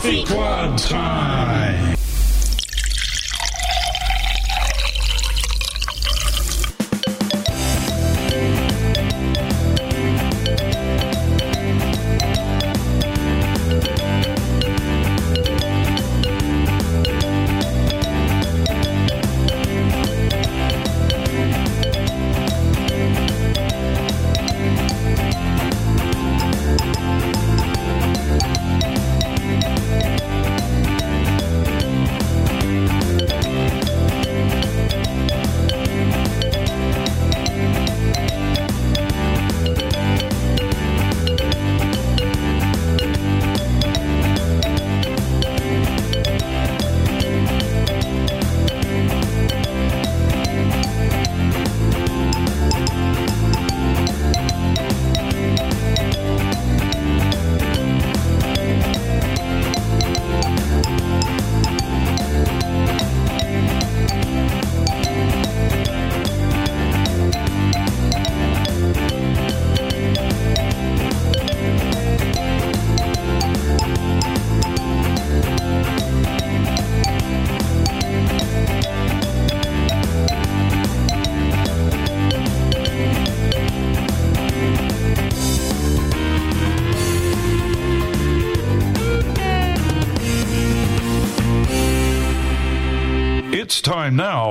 Coffee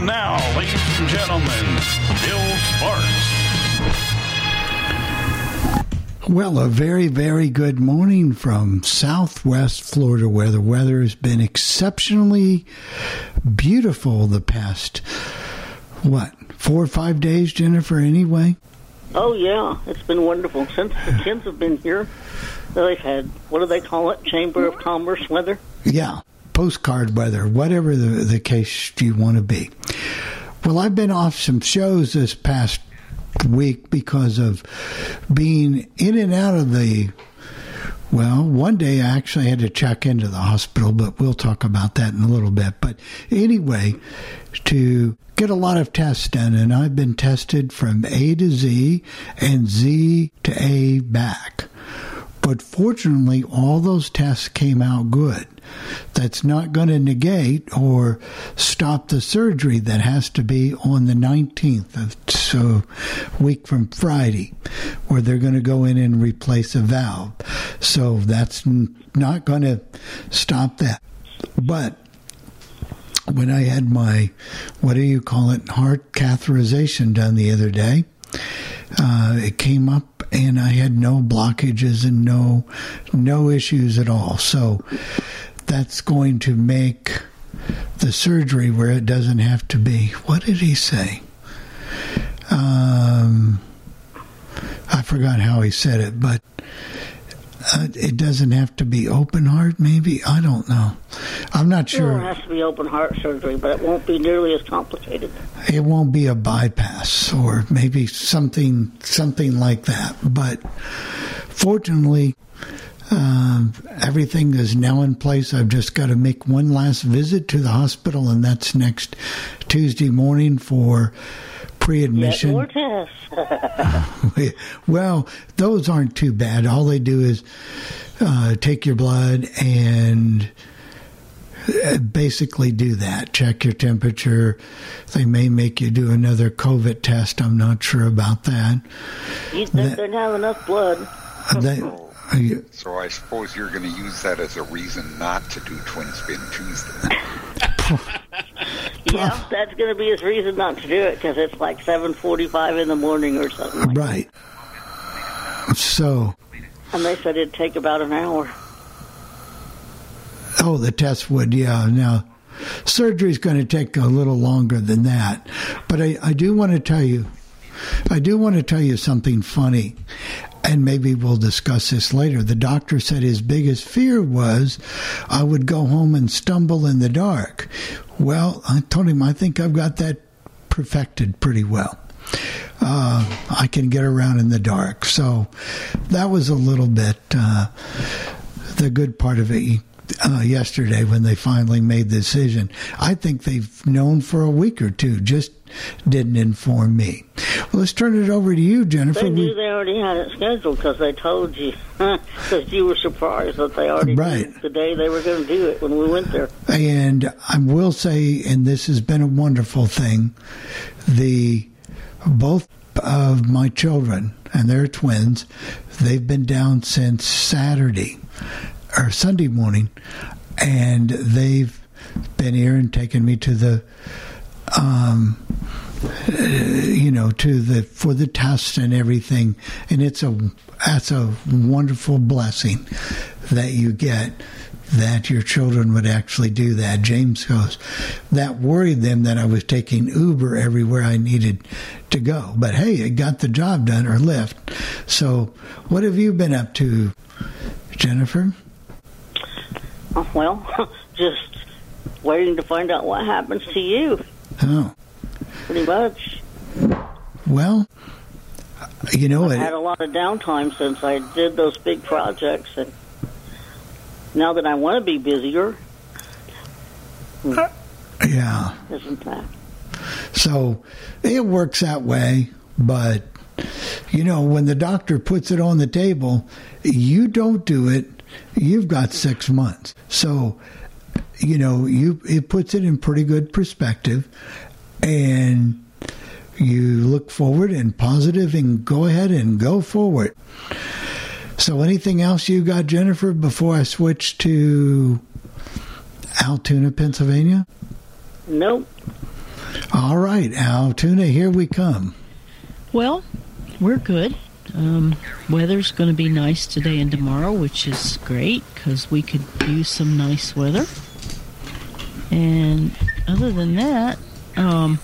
And now, ladies and gentlemen, Bill Sparks. Well, a very, very good morning from southwest Florida where the weather has been exceptionally beautiful the past, what, four or five days, Jennifer, anyway? Oh yeah, it's been wonderful since the kids have been here. They've had what do they call it? Chamber of Commerce weather. Yeah, postcard weather, whatever the, the case you want to be. Well, I've been off some shows this past week because of being in and out of the well, one day I actually had to check into the hospital, but we'll talk about that in a little bit. But anyway, to get a lot of tests done, and I've been tested from A to Z and Z to A back. But fortunately, all those tests came out good. That's not going to negate or stop the surgery that has to be on the 19th of so week from Friday, where they're going to go in and replace a valve. So that's not going to stop that. But when I had my, what do you call it, heart catheterization done the other day, uh, it came up and I had no blockages and no no issues at all. So that's going to make the surgery where it doesn't have to be. What did he say? Um, I forgot how he said it, but uh, it doesn't have to be open heart. Maybe I don't know. I'm not Sure, it has to be open heart surgery, but it won't be nearly as complicated. it won't be a bypass or maybe something something like that but fortunately um, everything is now in place i've just got to make one last visit to the hospital and that's next tuesday morning for pre-admission more tests. well, those aren't too bad. All they do is uh, take your blood and uh, basically do that. Check your temperature. They may make you do another COVID test. I'm not sure about that. you think they'd have enough blood? They, You, uh, So I suppose you're going to use that as a reason not to do Twin Spin Tuesday. Yeah, that's going to be his reason not to do it because it's like 7:45 in the morning or something. Like right. So, And they said it'd take about an hour. oh, the test would, yeah. Now, surgery's going to take a little longer than that. But I, I do want to tell you, I do want to tell you something funny. And maybe we'll discuss this later. The doctor said his biggest fear was I would go home and stumble in the dark. Well, I told him I think I've got that perfected pretty well. Uh, I can get around in the dark. So that was a little bit uh, the good part of it uh, yesterday when they finally made the decision. I think they've known for a week or two, just didn't inform me. Well, let's turn it over to you, Jennifer. They knew they already had it scheduled because they told you. Because you were surprised that they already Right. the day they were going to do it when we went there. And I will say, and this has been a wonderful thing, the both of my children and they're twins, they've been down since Saturday or Sunday morning, and they've been here and taken me to the um uh, you know to the for the test and everything. And it's a that's a wonderful blessing that you get that your children would actually do that. James goes that worried them that i was taking uber everywhere i needed to go. But hey it got the job done or lyft so what have you been up to jennifer? Well, just waiting to find out what happens to you, oh pretty much. well you know I had a lot of downtime since I did those big projects, and now that I want to be busier, hmm, yeah isn't that? So it works that way, but you know, when the doctor puts it on the table, you don't do it, you've got six months. So, you know, you it puts it in pretty good perspective and you look forward and positive and go ahead and go forward. So anything else you got, Jennifer, before I switch to Altoona, Pennsylvania? Nope. All right, Altoona, here we come. Well, we're good. Um, weather's going to be nice today and tomorrow, which is great because we could use some nice weather. And other than that, um,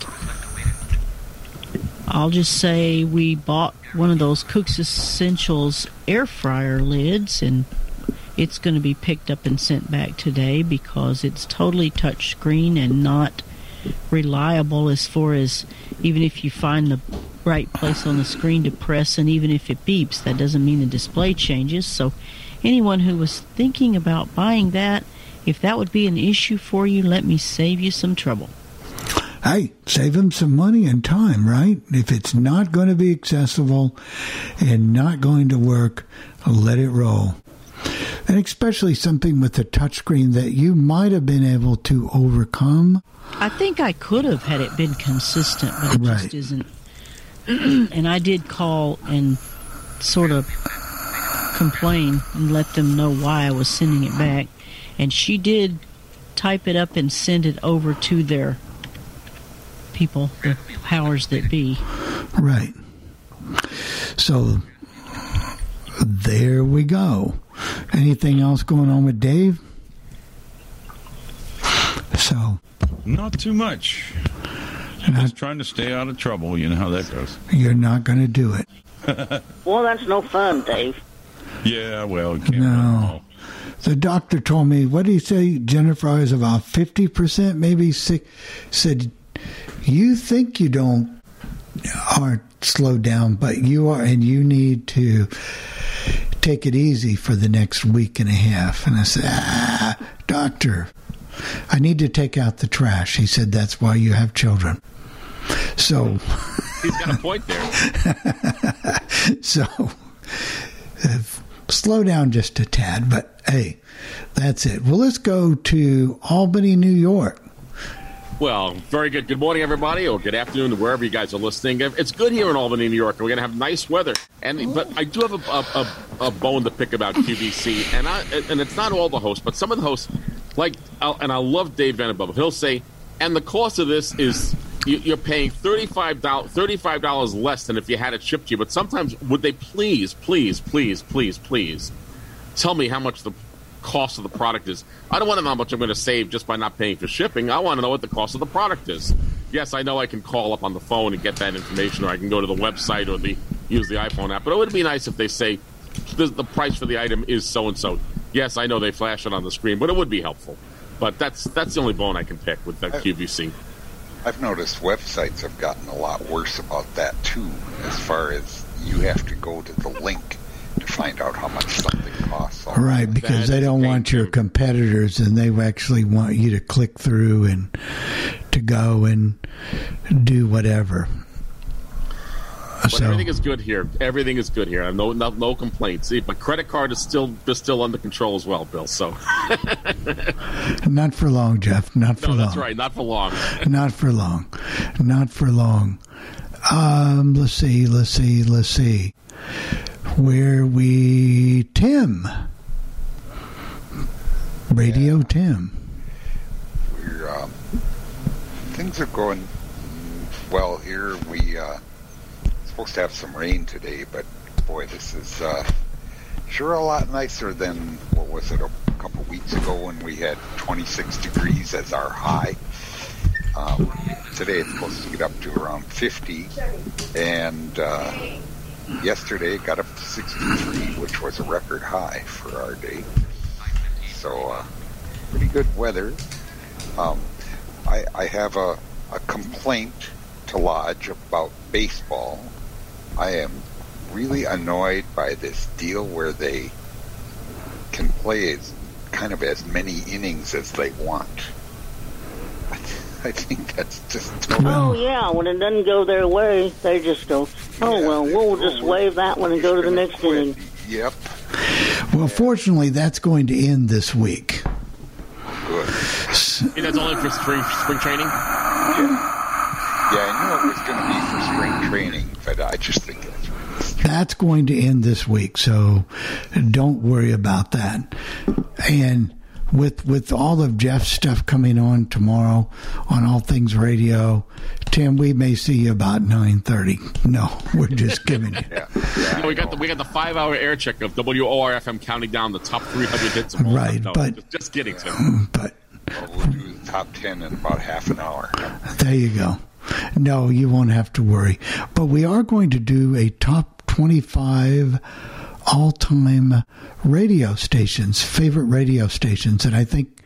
I'll just say we bought one of those Cook's Essentials air fryer lids, and it's going to be picked up and sent back today because it's totally touch screen and not reliable as far as even if you find the right place on the screen to press and even if it beeps that doesn't mean the display changes. So anyone who was thinking about buying that if that would be an issue for you let me save you some trouble Hey, save them some money and time, right? If it's not going to be accessible and not going to work, let it roll. And especially something with a touchscreen that you might have been able to overcome. I think I could have had it been consistent, but it Right. just isn't. and I did call and sort of complain and let them know why I was sending it back. And she did type it up and send it over to their people, the powers that be. Right. So there we go. Anything else going on with Dave? So Not too much. not, Just trying to stay out of trouble. You know how that goes. you're not going to do it. Well, that's no fun, Dave. Yeah, well, can't No. Win them all. The doctor told me, what did he say? Jennifer I was about 50%, maybe six. Said, you think you don't aren't slowed down, but you are, and you need to take it easy for the next week and a half. And I said, ah, doctor, I need to take out the trash. He said, that's why you have children. So, He's got a point there. so uh, slow down just a tad, but hey, that's it. Well, let's go to Albany, New York. Well, very good. Good morning, everybody, or good afternoon, wherever you guys are listening. It's good here in Albany, New York. We're going to have nice weather, and but I do have a, a, a, bone to pick about QVC, and I and it's not all the hosts, but some of the hosts, like, and I love Dave Venable. He'll say, and the cost of this is you're paying $35, $35 less than if you had it shipped to you. But sometimes, would they please, please, please, please, please tell me how much the cost of the product is? I don't want to know how much I'm going to save just by not paying for shipping. I want to know what the cost of the product is. Yes, I know I can call up on the phone and get that information, or I can go to the website or the use the iPhone app. But it would be nice if they say the, the price for the item is so and so. Yes, I know they flash it on the screen, but it would be helpful. But that's that's the only bone I can pick with that QVC. I've noticed websites have gotten a lot worse about that too, as far as you have to go to the link to find out how much something costs. Right, because that they don't want your competitors, and they actually want you to click through and to go and do whatever. But so, everything is good here. Everything is good here. No, no, no complaints. See, but credit card is still is still under control as well, Bill. So, not for long, Jeff. Not for no, long. That's right. Not for long. not for long. Not for long. Um, let's see. Let's see. Let's see. Where we Tim, Radio yeah. Tim. We're um, things are going well here. We. Uh, supposed to have some rain today, but boy, this is uh, sure a lot nicer than what was it a couple weeks ago when we had 26 degrees as our high. Um, today it's supposed to get up to around 50, and uh, yesterday it got up to 63, which was a record high for our day. So uh, pretty good weather. Um, I, I have a, a complaint to lodge about baseball. I am really annoyed by this deal where they can play as kind of as many innings as they want. I think that's just oh, totally. Oh yeah, when it doesn't go their way, they just go. Oh yeah, well, we'll just wave that one and go to the next quit. inning. Yep. Well, fortunately, that's going to end this week. Good. And that's only for spring spring training. Yeah. Yeah, I knew it was going to be for spring training, I just think that's that's going to end this week, so don't worry about that. And with with all of Jeff's stuff coming on tomorrow on All Things Radio, Tim, we may see you about nine thirty. No, we're just giving you. yeah, yeah, we got the we got the five hour air check of WORFM counting down the top three hundred hits. Of all right, no, but just, just kidding, Tim. But well, we'll do the top ten in about half an hour. There you go. No, you won't have to worry. But we are going to do a top 25 all time radio stations, favorite radio stations. And I think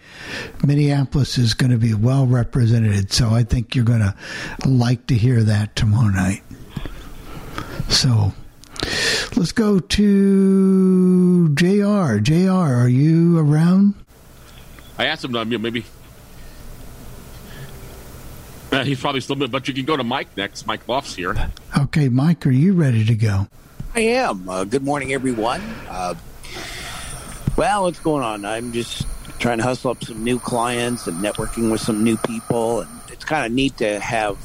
Minneapolis is going to be well represented. So I think you're going to like to hear that tomorrow night. So let's go to JR. JR, are you around? I asked him to unmute. Maybe uh, he's probably still, but you can go to Mike next. Mike Buff's here. Okay, Mike, are you ready to go? I am. Uh, good morning, everyone. Uh, well, what's going on? I'm just trying to hustle up some new clients and networking with some new people, and it's kind of neat to have,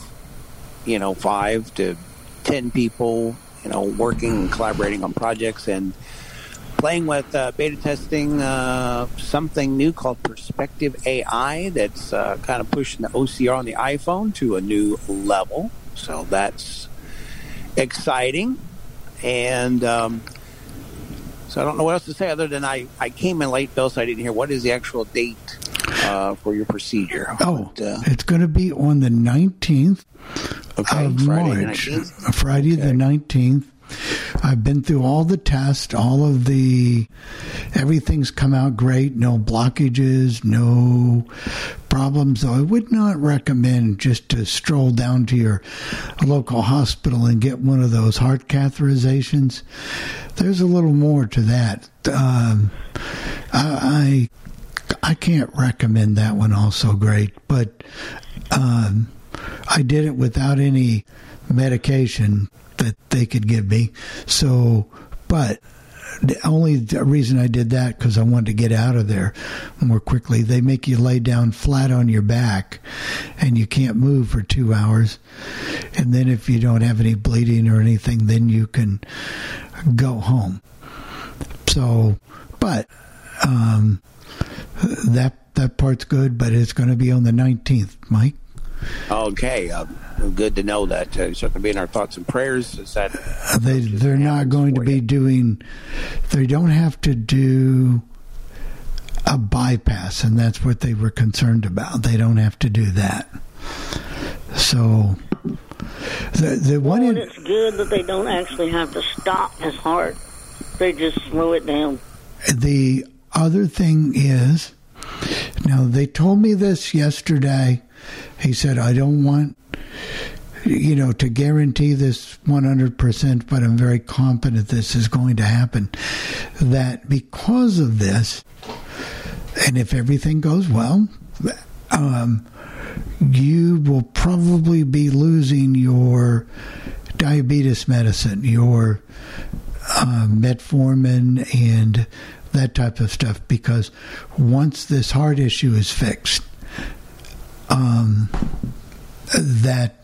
you know, five to ten people, you know, working and collaborating on projects and playing with uh, beta testing uh, something new called Perspective AI that's uh, kind of pushing the OCR on the iPhone to a new level. So that's exciting. And um, so I don't know what else to say other than I, I came in late, Bill, so I didn't hear what is the actual date uh, for your procedure. Oh, but, uh, it's going to be on the 19th okay, of Friday March. 19th? Friday okay. the 19th. I've been through all the tests, all of the everything's come out great, no blockages, no problems. So I would not recommend just to stroll down to your local hospital and get one of those heart catheterizations. There's a little more to that. Um, I, I I can't recommend that one also great, but um, I did it without any medication that they could give me. So, but the only reason I did that because I wanted to get out of there more quickly. They make you lay down flat on your back, and you can't move for two hours. And then if you don't have any bleeding or anything, then you can go home. So, but um, that that part's good. But it's going to be on the nineteenth, Mike. Okay, uh, good to know that. Uh, so, to be in our thoughts and prayers. Is that they they're not going to be doing? They don't have to do a bypass, and that's what they were concerned about. They don't have to do that. So the the one Well, in, and it's good that they don't actually have to stop his heart. They just slow it down. the other thing is now they told me this yesterday he said i don't want you know to guarantee this 100% but i'm very confident this is going to happen. That because of this and if everything goes well um, you will probably be losing your diabetes medicine your uh, metformin and that type of stuff because once this heart issue is fixed, um, that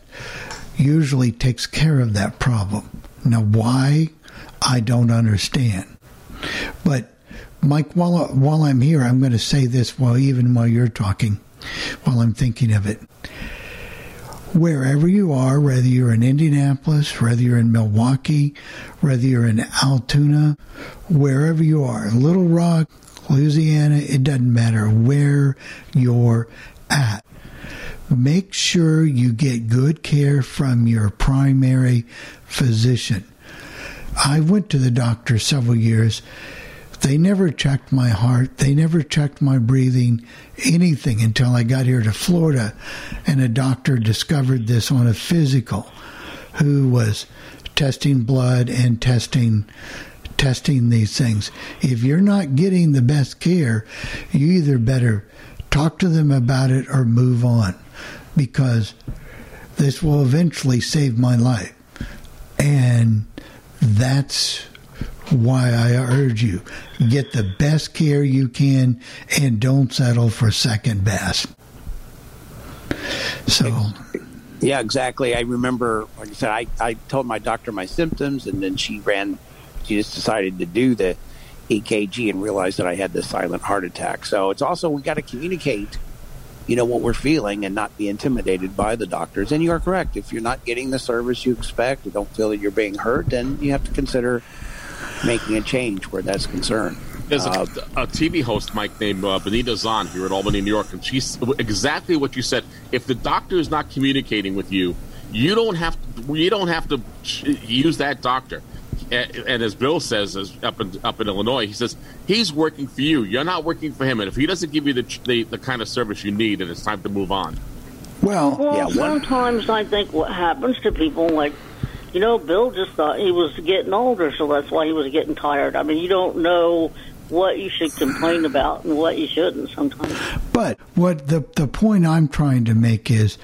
usually takes care of that problem. Now, why? I don't understand. But, Mike, while, while I'm here, I'm going to say this while even while you're talking, while I'm thinking of it wherever you are, whether you're in Indianapolis, whether you're in Milwaukee, whether you're in Altoona, wherever you are, Little Rock, Louisiana, it doesn't matter where you're at. Make sure you get good care from your primary physician. I went to the doctor several years. They never checked my heart. They never checked my breathing, anything until I got here to Florida. And a doctor discovered this on a physical who was testing blood and testing testing these things. If you're not getting the best care, you either better talk to them about it or move on because this will eventually save my life. And that's why I urge you get the best care you can and don't settle for second best. So, Yeah, exactly. I remember, like I said, I, I told my doctor my symptoms, and then she ran, she just decided to do the EKG and realized that I had the silent heart attack. So it's also, we got to communicate, you know, what we're feeling and not be intimidated by the doctors. And you are correct. If you're not getting the service you expect, or don't feel that you're being heard, then you have to consider making a change where that's concerned. There's a, Uh, a TV host, Mike, named uh, Benita Zahn here at Albany, New York, and she's exactly what you said. If the doctor is not communicating with you, you don't have to, you don't have to use that doctor. And, and as Bill says, as up in up in Illinois, he says he's working for you. You're not working for him, and if he doesn't give you the the, the kind of service you need, then it's time to move on. well, Well, Yeah, one- sometimes I think what happens to people, like, you know, Bill just thought he was getting older, so that's why he was getting tired. I mean, you don't know what you should complain about and what you shouldn't sometimes. but what the the point I'm trying to make is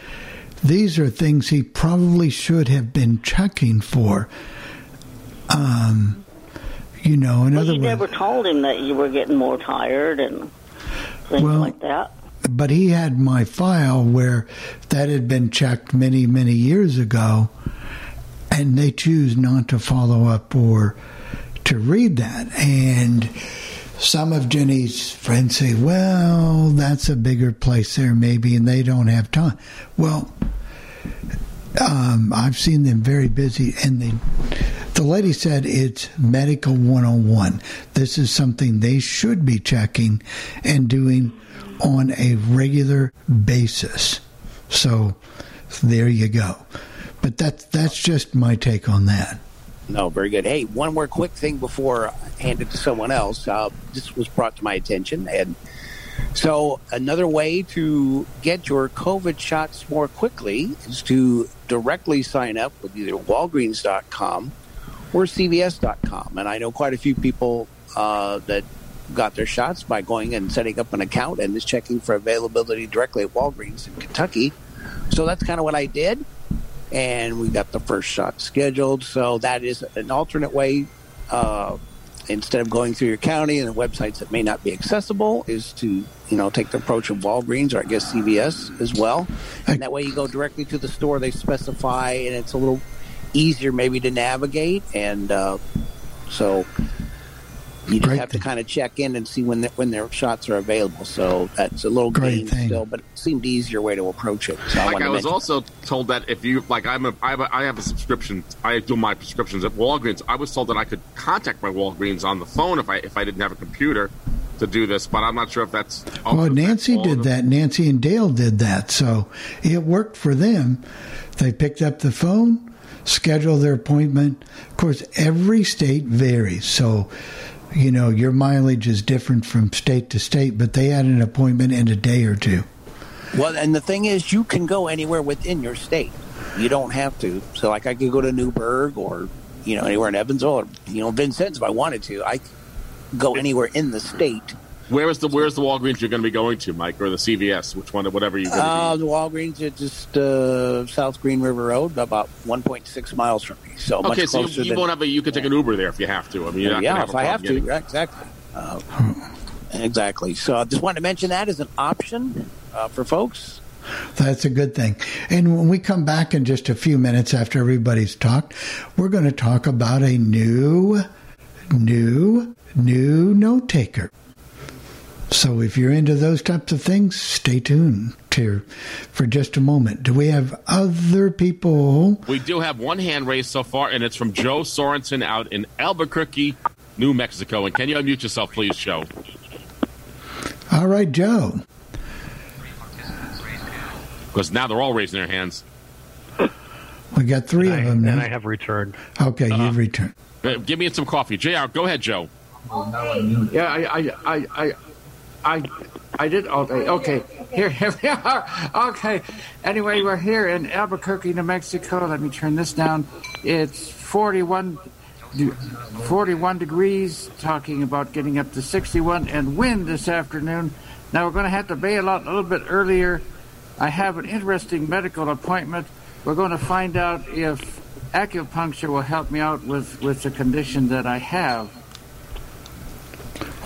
these are things he probably should have been checking for. Um, you know, in But other you words, never told him that you were getting more tired and things Well- like that. but he had my file where that had been checked many, many years ago, and they choose not to follow up or to read that. And some of Jenny's friends say, well, that's a bigger place there, maybe, and they don't have time. Well, um, I've seen them very busy, and they, the lady said it's medical 101. This is something they should be checking and doing on a regular basis. So there you go. But that's that's just my take on that. No, very good. Hey, one more quick thing before I hand it to someone else. Uh, this was brought to my attention, and so another way to get your COVID shots more quickly is to directly sign up with either Walgreens.com or CVS.com. And I know quite a few people uh, that got their shots by going and setting up an account and just checking for availability directly at Walgreens in Kentucky. So that's kind of what I did and we got the first shot scheduled. So that is an alternate way uh, instead of going through your county and the websites that may not be accessible, is to you know take the approach of Walgreens or I guess CVS as well, and that way you go directly to the store they specify, and it's a little easier maybe to navigate, and uh, so you just Great have thing. to kind of check in and see when the, when their shots are available. So that's a little Great game thing. still, but it seemed easier way to approach it. So I Like wanted I was mention also told that if you like, I'm a I have a, I have a subscription. I do my prescriptions at Walgreens. I was told that I could contact my Walgreens on the phone if I if I didn't have a computer to do this, but I'm not sure if that's. Well, Nancy all of did that. Nancy and Dale did that. So it worked for them. They picked up the phone, scheduled their appointment. Of course, every state varies. So, you know, your mileage is different from state to state, but they had an appointment in a day or two. Well, and the thing is, you can go anywhere within your state. You don't have to. So, like, I could go to Newburgh or you know anywhere in Evansville or you know Vincennes if I wanted to. I go anywhere in the state. Where is the Where's the Walgreens you're going to be going to, Mike, or the CVS? Which one? Whatever you're going to Uh, be. the Walgreens are just uh, South Green River Road, about 1.6 miles from me. So much Okay, so closer you, you than won't have a. You could take an Uber there if you have to. I mean, you're not yeah, have if a I have to. getting- Yeah, exactly. Uh, exactly. So I just wanted to mention that as an option uh, for folks. That's a good thing. And when we come back in just a few minutes after everybody's talked, we're going to talk about a new, new, new note taker. So if you're into those types of things, stay tuned here for just a moment. Do we have other people? We do have one hand raised so far, and it's from Joe Sorensen out in Albuquerque, New Mexico. And can you unmute yourself, please, Joe? All right, Joe. Because now they're all raising their hands. We got three and of I, them and now. I have returned. Okay, you've returned. Uh, Give me some coffee, Jr. Go ahead, Joe. Yeah, I, I, I, I, I, did. Okay, okay. Here, here we are. Okay. Anyway, we're here in Albuquerque, New Mexico. Let me turn this down. It's 41, 41 degrees. Talking about getting up to 61 and wind this afternoon. Now we're going to have to bail out a little bit earlier. I have an interesting medical appointment. We're going to find out if acupuncture will help me out with, with the condition that I have.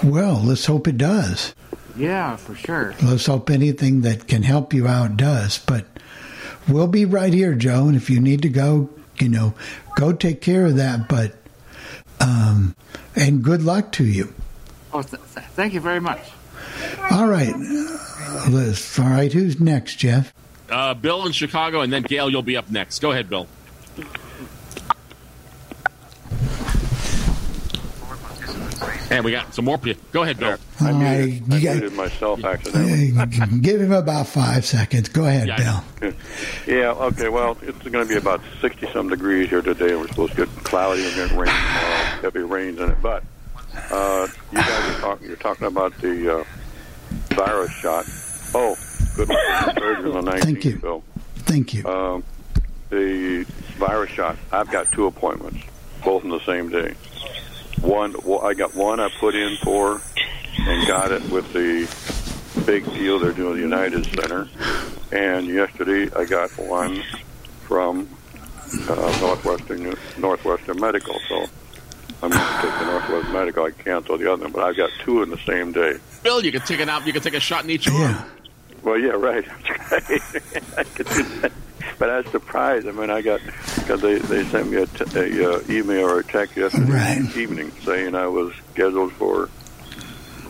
Well, let's hope it does. Yeah, for sure. Let's hope anything that can help you out does. But we'll be right here, Joe. And if you need to go, you know, go take care of that. But, um, and good luck to you. Oh, th- th- thank you very much. All right. Uh, Liz. All right. Who's next, Jeff? Uh, Bill in Chicago, and then Gail, you'll be up next. Go ahead, Bill. And we got some more people. Go ahead, Bill. I, I muted, you I got- muted myself accidentally. Give him about five seconds. Go ahead, Yeah. Bill. Yeah, okay, well, it's going to be about 60 some degrees here today. We're supposed to get cloudy and get rain tomorrow, heavy rains in it. But uh, you guys are talking, you're talking about the uh, virus shot. Oh, good luck with surgery on the 19th, Thank you. Bill. Thank you. Um, the virus shot, I've got two appointments, both on the same day. One, well, I got one I put in for and got it with the big deal they're doing at the United Center. And yesterday I got one from uh, Northwestern Northwestern Medical. So I'm going to take the Northwest Medical. I cancel the other one, but I've got two in the same day. Bill, you can take it out. You can take a shot in each arm. yeah. Well, yeah, right. I could do that. But I was surprised. I mean, I got because they they sent me a, t- a uh, email or a text yesterday Right. evening saying I was scheduled for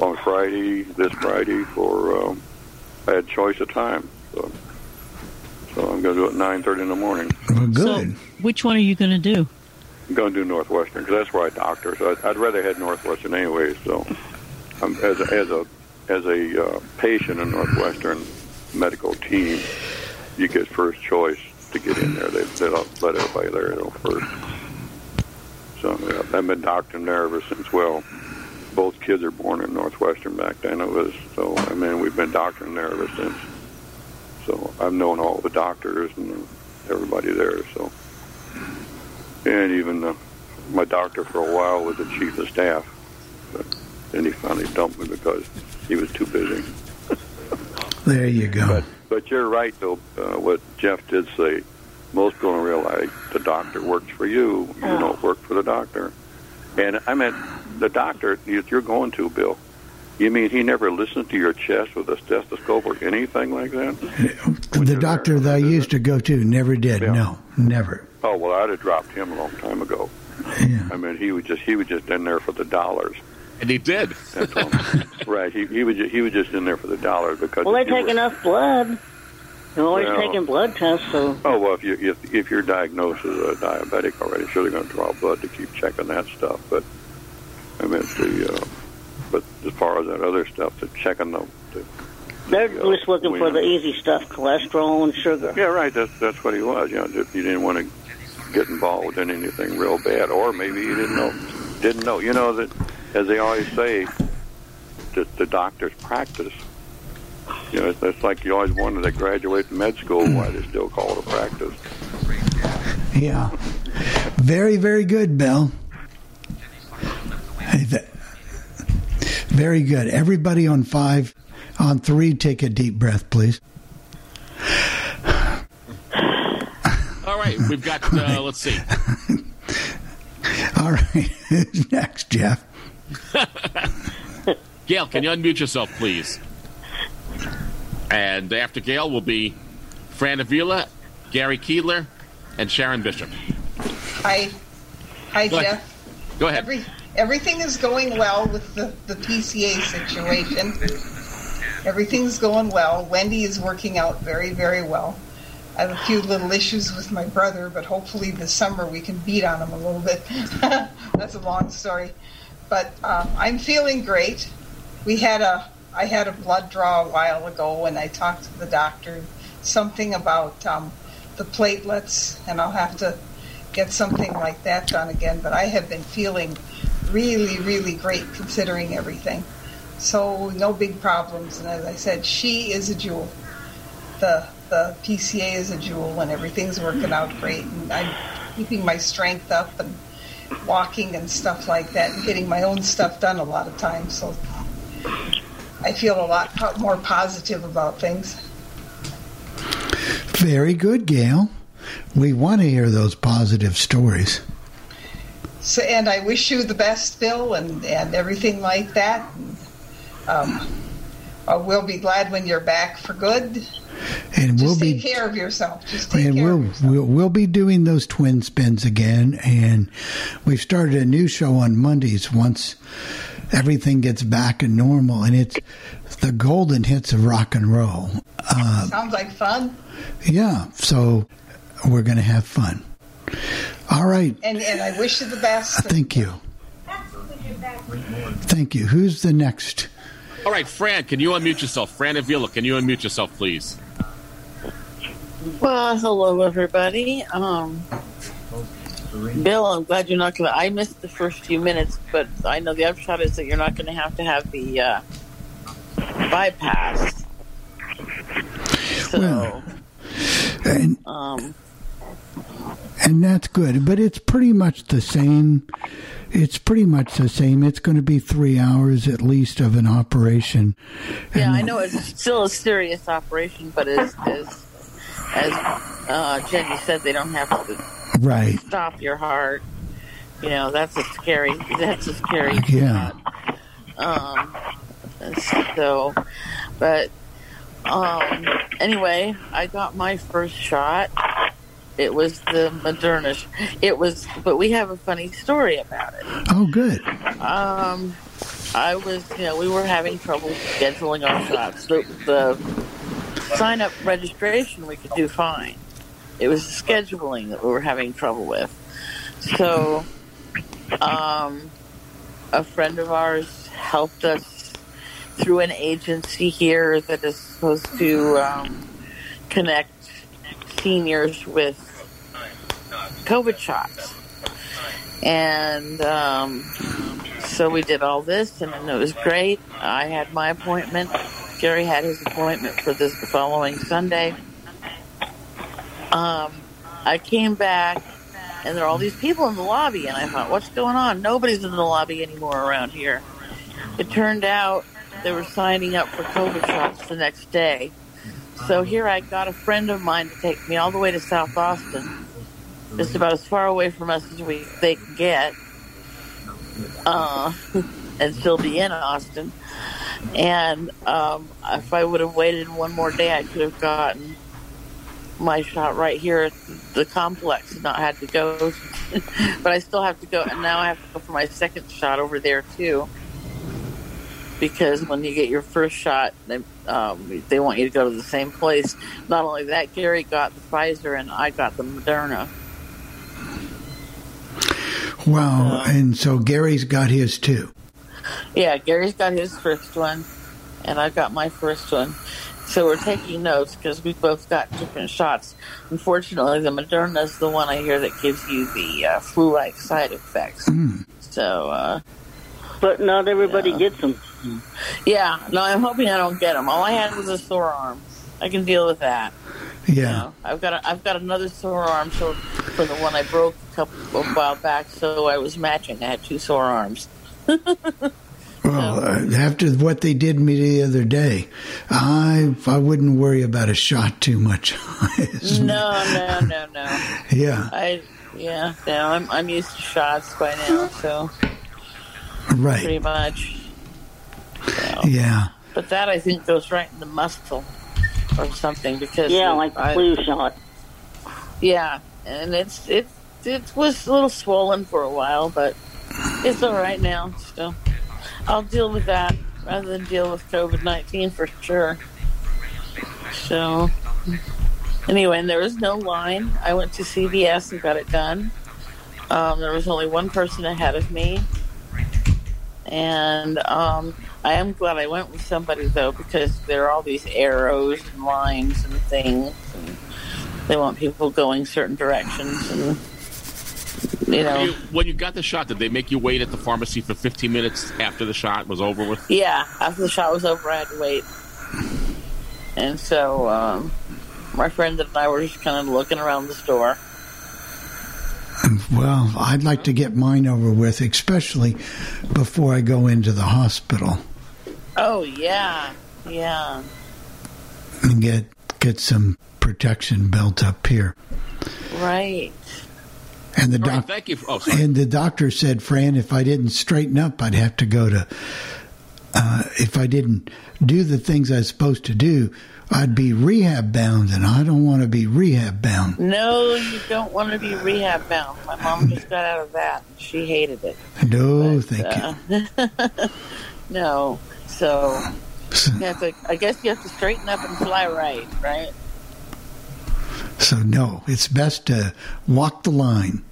on Friday, this Friday for um, I had choice of time. So, so I'm going to do it at nine thirty in the morning. Well, good. So, which one are you going to do? I'm going to do Northwestern because that's where I doctor. So I'd, I'd rather head Northwestern anyway. So I'm, as a, as a as a uh, patient in Northwestern medical team, you get first choice to get in there. They they don't let everybody there you know, first. So yeah, I've been doctoring there ever since. Well, both kids are born in Northwestern back then. It was so. I mean, we've been doctoring there ever since. So I've known all the doctors and everybody there. So and even uh, my doctor for a while was the chief of staff. But then he finally dumped me because he was too busy. There you go. But but you're right though. Uh, what Jeff did say, most people don't realize the doctor works for you. You don't work for the doctor. And I meant the doctor that you're going to, Bill. You mean he never listened to your chest with a stethoscope or anything like that? the doctor that I used to go to never did. Yeah. No, never. Oh well, I'd have dropped him a long time ago. Yeah. I mean, he was just he was just in there for the dollars. And he did. right. He he was ju- he was just in there for the dollars because. Well, they if you take were- enough blood. They're always Well- taking blood tests, so Oh well, if you if if you're diagnosed as a diabetic already, sure they're going to draw blood to keep checking that stuff. But I meant the, uh, but as far as that other stuff, the checking the, the they're Yeah, just looking for the easy stuff: cholesterol and sugar. yeah, right. That's that's what he was. You know, if you didn't want to get involved in anything real bad, or maybe you didn't know, didn't know. You know that, as they always say, that the doctor's practice. You know, it's, it's like you always wanted to graduate from med school. Why they still call it a practice? Yeah. Very, very good, Bill. Very good. Everybody on five, on three, take a deep breath, please. All right, we've got. Uh, let's see. All right. Who's next, Jeff? Gail, can you unmute yourself, please? And after Gail will be Fran Avila, Gary Keedler, and Sharon Bishop. Hi, hi, Go ahead. Jeff. Go ahead. Every, everything is going well with the, the PCA situation. Everything's going well. Wendy is working out very, very well. I have a few little issues with my brother, but hopefully this summer we can beat on him a little bit. That's a long story, but um, I'm feeling great. We had a I had a blood draw a while ago, and I talked to the doctor something about um, the platelets, and I'll have to get something like that done again. But I have been feeling really, really great considering everything. So no big problems. And as I said, she is a jewel. The the PCA is a jewel, and everything's working out great. And I'm keeping my strength up and walking and stuff like that, and getting my own stuff done a lot of times. So I feel a lot more positive about things. Very good, Gail. We want to hear those positive stories. So, and I wish you the best, Bill, and, and everything like that. And, um, uh, we'll be glad when you're back for good. And Just we'll take be care of yourself. Just take and care we'll, of yourself. we'll we'll be doing those twin spins again and we've started a new show on mondays once everything gets back and normal and it's the golden hits of rock and roll uh, Sounds like fun. yeah so we're gonna have fun all right And, and I wish you the best. thank you thank you who's the next All right, Fran, can you unmute yourself? Fran Avila, can you unmute yourself, please? Well, hello everybody. Um, Bill, I'm glad you're not going to. I missed the first few minutes, but I know the upshot is that you're not going to have to have the uh, bypass. So, Well, and um, and that's good but it's pretty much the same it's pretty much the same it's going to be three hours at least of an operation yeah, And- I know it's still a serious operation, but it's. as as uh, Jenny said, they don't have to right stop your heart. You know, that's a scary. That's a scary. yeah Um, so, but um, anyway, I got my first shot. It was the Moderna. It was, but we have a funny story about it. oh good Um, I was, you know, we were having trouble scheduling our shots. The, the sign up registration we could do fine. It was the scheduling that we were having trouble with. So, um, a friend of ours helped us through an agency here that is supposed to um, connect seniors with COVID shots. And um, so we did all this, and it was great. I had my appointment. Gary had his appointment for this the following Sunday. Um, I came back, and there are all these people in the lobby, and I thought, what's going on? Nobody's in the lobby anymore around here. It turned out they were signing up for COVID shots the next day. So here I got a friend of mine to take me all the way to South Austin, just about as far away from us as we they can get. uh, and still be in Austin. And um, if I would have waited one more day, I could have gotten my shot right here at the complex and not had to go. but I still have to go, and now I have to go for my second shot over there too. Because when you get your first shot, they, um, they want you to go to the same place. Not only that, Gary got the Pfizer and I got the Moderna. Wow. and so Gary's got his too. Yeah, Gary's got his first one, and I've got my first one. So we're taking notes because we both got different shots. Unfortunately, the Moderna is the one I hear that gives you the uh, flu-like side effects. Mm. So, uh, but not everybody Yeah. gets them. yeah, no, I'm hoping I don't get them. All I had was a sore arm. I can deal with that. Yeah. I've got a, I've got another sore arm so for the one I broke a couple a while back. So I was matching. I had two sore arms. Well, uh, after what they did me the other day, I I wouldn't worry about a shot too much. no, no, no, no. yeah, I yeah, no, I'm I'm used to shots by now, so right. pretty much. Yeah. But that I think goes right in the muscle or something because Yeah, like the I- flu shot. Yeah, and it's it it was a little swollen for a while, but it's all right now. Still, I'll deal with that rather than deal with COVID nineteen for sure. So anyway, and there was no line. I went to CVS and got it done. Um, there was only one person ahead of me, and um, I am glad I went with somebody though because there are all these arrows and lines and things. And, they want people going certain directions, and you know, When you, when you got the shot, did they make you wait at the pharmacy for 15 minutes after the shot was over with? yeah. After the shot was over, I had to wait, and so um, my friend and I were just kind of looking around the store. Well, I'd like to get mine over with, especially before I go into the hospital Oh yeah, yeah, and get get some protection built up here. right. And the All right, doc thank you. For, oh, sorry. and the doctor said, Fran, if I didn't straighten up, I'd have to go to. Uh, if I didn't do the things I was supposed to do, I'd be rehab bound, and I don't want to be rehab bound. No, you don't want to be rehab bound. My mom just got out of that. and She hated it. No, thank you. Uh, no, so you have to, I guess you have to straighten up and fly right, right? So no, it's best to walk the line.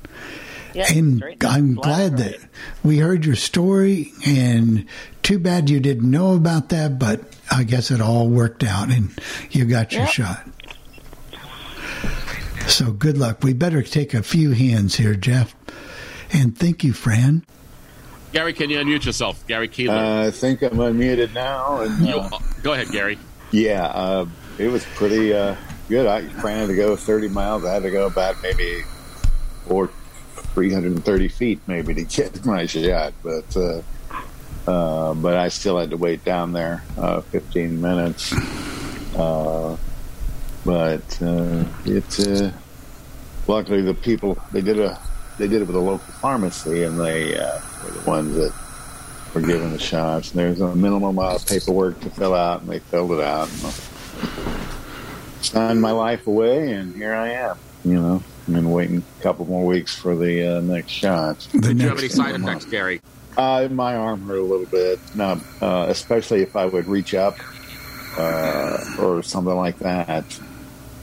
Yeah, and straighten up I'm and fly glad right. that we heard your story, and too bad you didn't know about that, but I guess it all worked out, and you got your Yep. shot. So good luck. We better take a few hands here, Jeff. And thank you, Fran. Gary, can you unmute yourself? Gary Keeler. Uh, I think I'm unmuted now. And, You- uh, uh, go ahead, Gary. yeah, uh, it was pretty uh, good. I planned to go 30 miles. I had to go about maybe four, 330 feet maybe to get my shot, but uh, uh, but I still had to wait down there uh, 15 minutes. Uh, but uh, it uh, luckily the people they did a they did it with a local pharmacy and they were the ones that were given the shots. And there's a minimum amount of paperwork to fill out, and they filled it out. And signed my life away, and here I am. You know, I've been waiting a couple more weeks for the uh, next shot. The Did you have any next side effects, Gary? Uh, my arm hurt a little bit. Not, uh, especially if I would reach up uh, or something like that,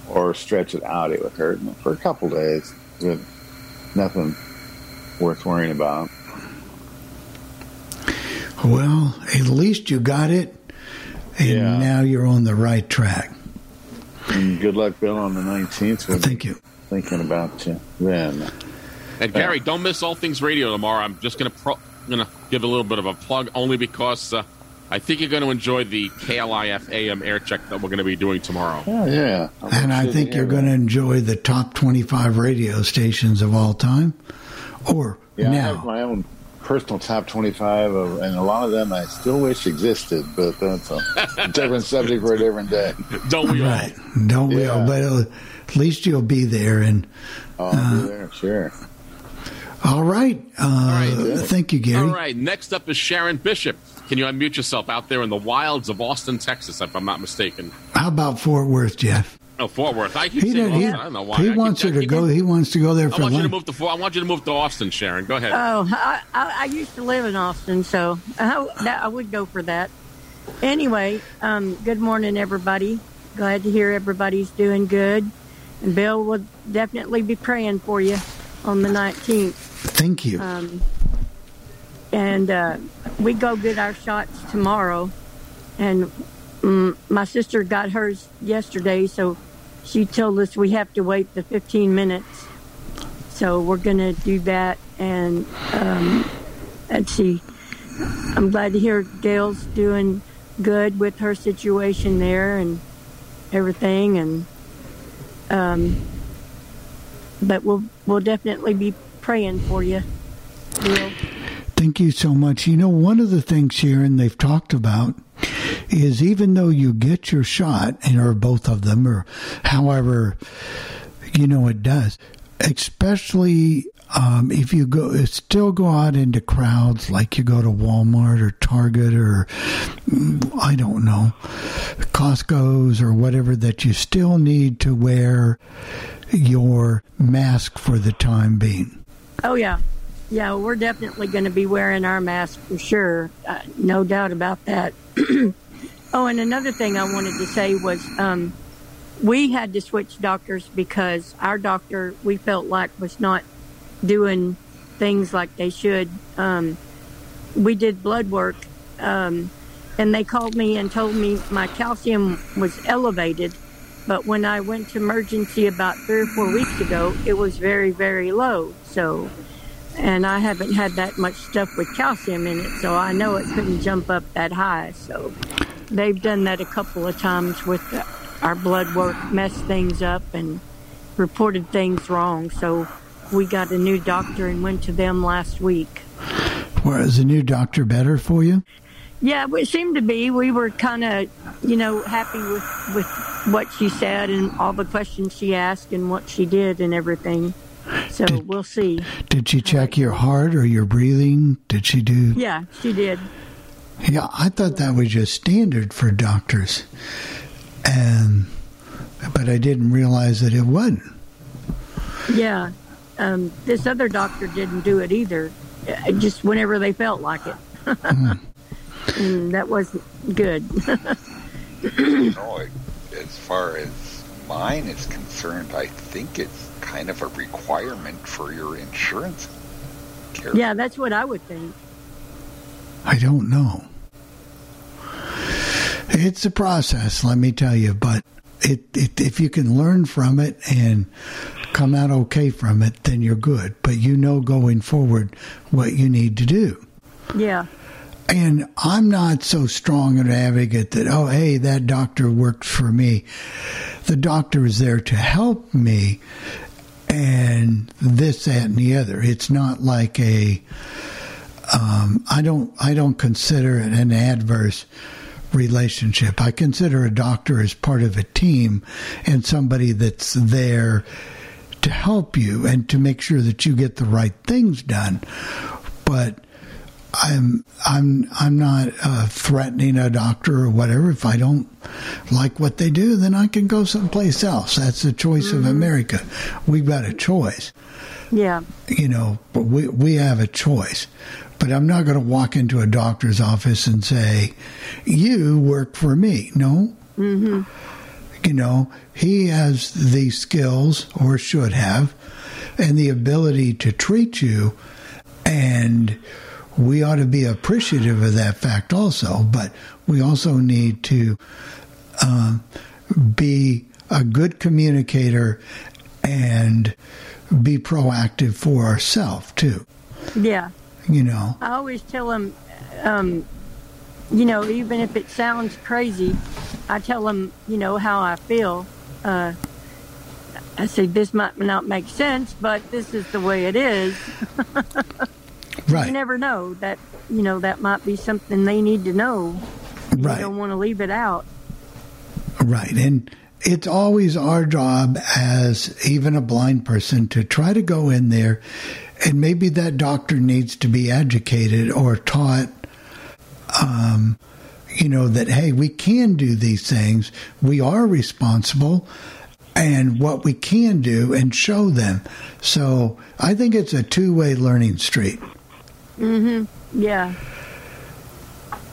or stretch it out, it would hurt for a couple days. But nothing worth worrying about. Well, at least you got it, and Yeah. now you're on the right track. And good luck, Bill, on the 19th. We'll Thank you. Thinking about you then. And Gary, don't miss All Things Radio tomorrow. I'm just going to pro- gonna give a little bit of a plug, only because uh, I think you're going to enjoy the KLIF AM air check that we're going to be doing tomorrow. Oh, yeah. And I think you're going to enjoy the top 25 radio stations of all time. Or Yeah, I have now. my own personal top 25, of, and a lot of them I still wish existed, but that's a different subject for a different day. Don't we all? Right. Don't we all? Yeah. But uh, at least you'll be there. And I'll be there, sure. All right. Uh, All right. Thank you, Gary. All right. Next up is Sharon Bishop. Can you unmute yourself out there in the wilds of Austin, Texas, if I'm not mistaken? How about Fort Worth, Jeff? Oh, Fort Worth. I keep He, saying did- he, I don't know why. he I wants I her to keep- go. He wants to go there For I for want you to move to. Fort- I want you to move to Austin, Sharon. Go ahead. Oh, I, I, I used to live in Austin, so I, that, I would go for that. Anyway, um, good morning, everybody. Glad to hear everybody's doing good. And Bill will definitely be praying for you on the 19th. Thank you. Um, and uh, we go get our shots tomorrow. And mm, my sister got hers yesterday, so she told us we have to wait the 15 minutes. So we're going to do that. And um, let's see. I'm glad to hear Gail's doing good with her situation there and everything. And um, but we'll we'll definitely be praying for you. Bill. Thank you so much. You know, one of the things, Sharon, they've talked about is even though you get your shot, and or both of them, or however, you know, it does, especially um, if you go, still go out into crowds like you go to Walmart or Target or mm, I don't know, Costco's or whatever, that you still need to wear your mask for the time being. Oh yeah, yeah. We're definitely going to be wearing our mask for sure. Uh, no doubt about that. oh, and another thing I wanted to say was um, we had to switch doctors because our doctor we felt like was not doing things like they should. Um, we did blood work, um, and they called me and told me my calcium was elevated. But when I went to emergency about three or four weeks ago, it was very, very low. So, and I haven't had that much stuff with calcium in it, so I know it couldn't jump up that high. So, they've done that a couple of times with the, our blood work, messed things up and reported things wrong. So, we got a new doctor and went to them last week. Was the new doctor better for you? Yeah, it seemed to be. We were kind of, you know, happy with with what she said and all the questions she asked and what she did and everything. So we'll see. Did she check your heart or your breathing? Did she do? Yeah, she did. Yeah, I thought that was just standard for doctors, and but I didn't realize that it wasn't. Yeah, um, this other doctor didn't do it either. Uh, Just whenever they felt like it. and that wasn't good. you know, it- as far as mine is concerned, I think it's kind of a requirement for your insurance. Care. yeah, that's what I would think. I don't know. It's a process, let me tell you, but it, it if you can learn from it and come out okay from it, then you're good. But you know going forward what you need to do. Yeah. And I'm not so strong an advocate that, oh, hey, that doctor worked for me. The doctor is there to help me and this, that, and the other. It's not like a, um, I don't, I don't consider it an adverse relationship. I consider a doctor as part of a team and somebody that's there to help you and to make sure that you get the right things done. But I'm I'm I'm not uh, threatening a doctor or whatever. If I don't like what they do, then I can go someplace else. That's the choice of America. We've got a choice, Yeah. you know. But we we have a choice. But I'm not going to walk into a doctor's office and say, "You work for me." No, Mm-hmm. you know, he has the skills or should have and the ability to treat you and we ought to be appreciative of that fact also but we also need to um, be a good communicator and be proactive for ourselves too Yeah. you know I always tell them, um, you know, even if it sounds crazy, I tell them, you know, how I feel. Uh, I say, this might not make sense, but this is the way it is. Right. You never know that, you know, that might be something they need to know. Right. You don't want to leave it out. Right, and it's always our job as even a blind person to try to go in there and maybe that doctor needs to be educated or taught um, you know that hey we can do these things we are responsible and what we can do and show them so i think it's a two-way learning street hmm Yeah.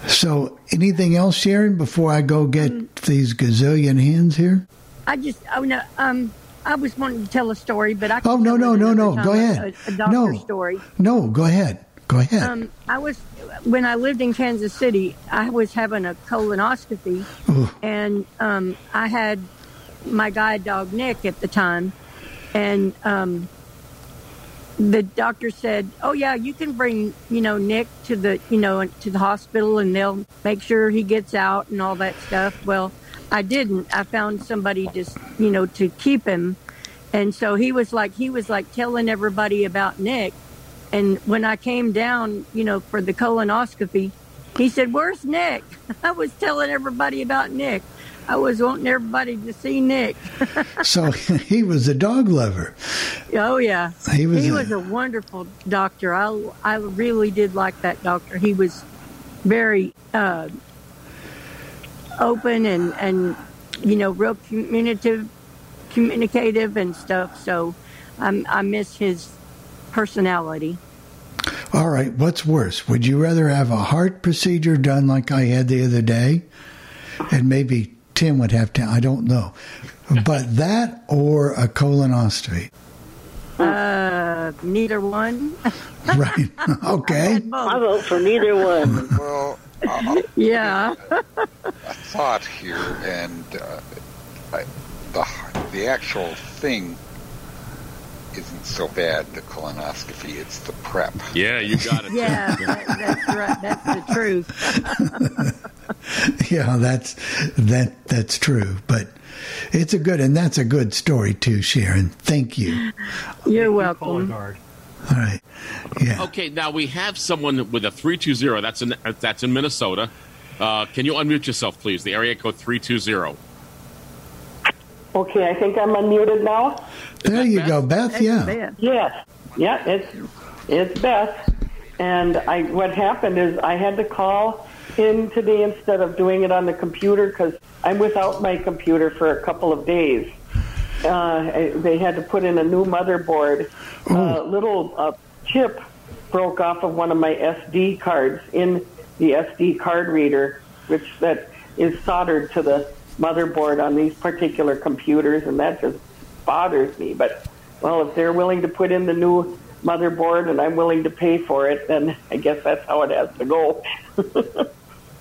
so anything else sharon before i go get these gazillion hands here I just, oh no, um, I was wanting to tell a story, but I. Oh, no, no, no, no. Go ahead. A, a doctor No. story. no go ahead go ahead Um, I was when I lived in Kansas City. I was having a colonoscopy, Ooh. and um, I had my guide dog Nick at the time, and um, the doctor said, "Oh yeah, you can bring you know Nick to the you know to the hospital, and they'll make sure he gets out and all that stuff." Well, I didn't. I found somebody just you know to keep him, and so he was like he was like telling everybody about Nick. And when I came down, you know, for the colonoscopy, he said, "Where's Nick?" I was telling everybody about Nick. I was wanting everybody to see Nick. so he was a dog lover Oh yeah, He was he a- was a wonderful doctor. I I really did like that doctor. He was very uh, open and and you know real communicative, communicative and stuff. So I I miss his personality. All right, what's worse? Would you rather have a heart procedure done like I had the other day? And maybe Tim would have to, I don't know. But that or a colonoscopy? Uh, neither one. Right. Okay. I vote for neither one. Well, uh, yeah. a thought here, and uh, I, the the actual thing isn't so bad. The colonoscopy, it's the prep. Yeah, you got it. Yeah, that, that's right. That's the truth. Yeah, that's that that's true. But it's a good and that's a good story too, Sharon. Thank you. You're welcome. All right. Yeah. Okay, now we have someone with a three two zero. That's in that's in Minnesota. Uh, can you unmute yourself, please? The area code three two zero. Okay, I think I'm unmuted now. There you go, Beth. Yeah. Yes. Yeah, it's it's Beth. And I what happened is I had to call in today instead of doing it on the computer because I'm without my computer for a couple of days. Uh, I- they had to put in a new motherboard. A little uh, chip broke off of one of my SD cards in the SD card reader, which that is soldered to the motherboard on these particular computers, and that just bothers me. But well, if they're willing to put in the new motherboard and I'm willing to pay for it, then I guess that's how it has to go.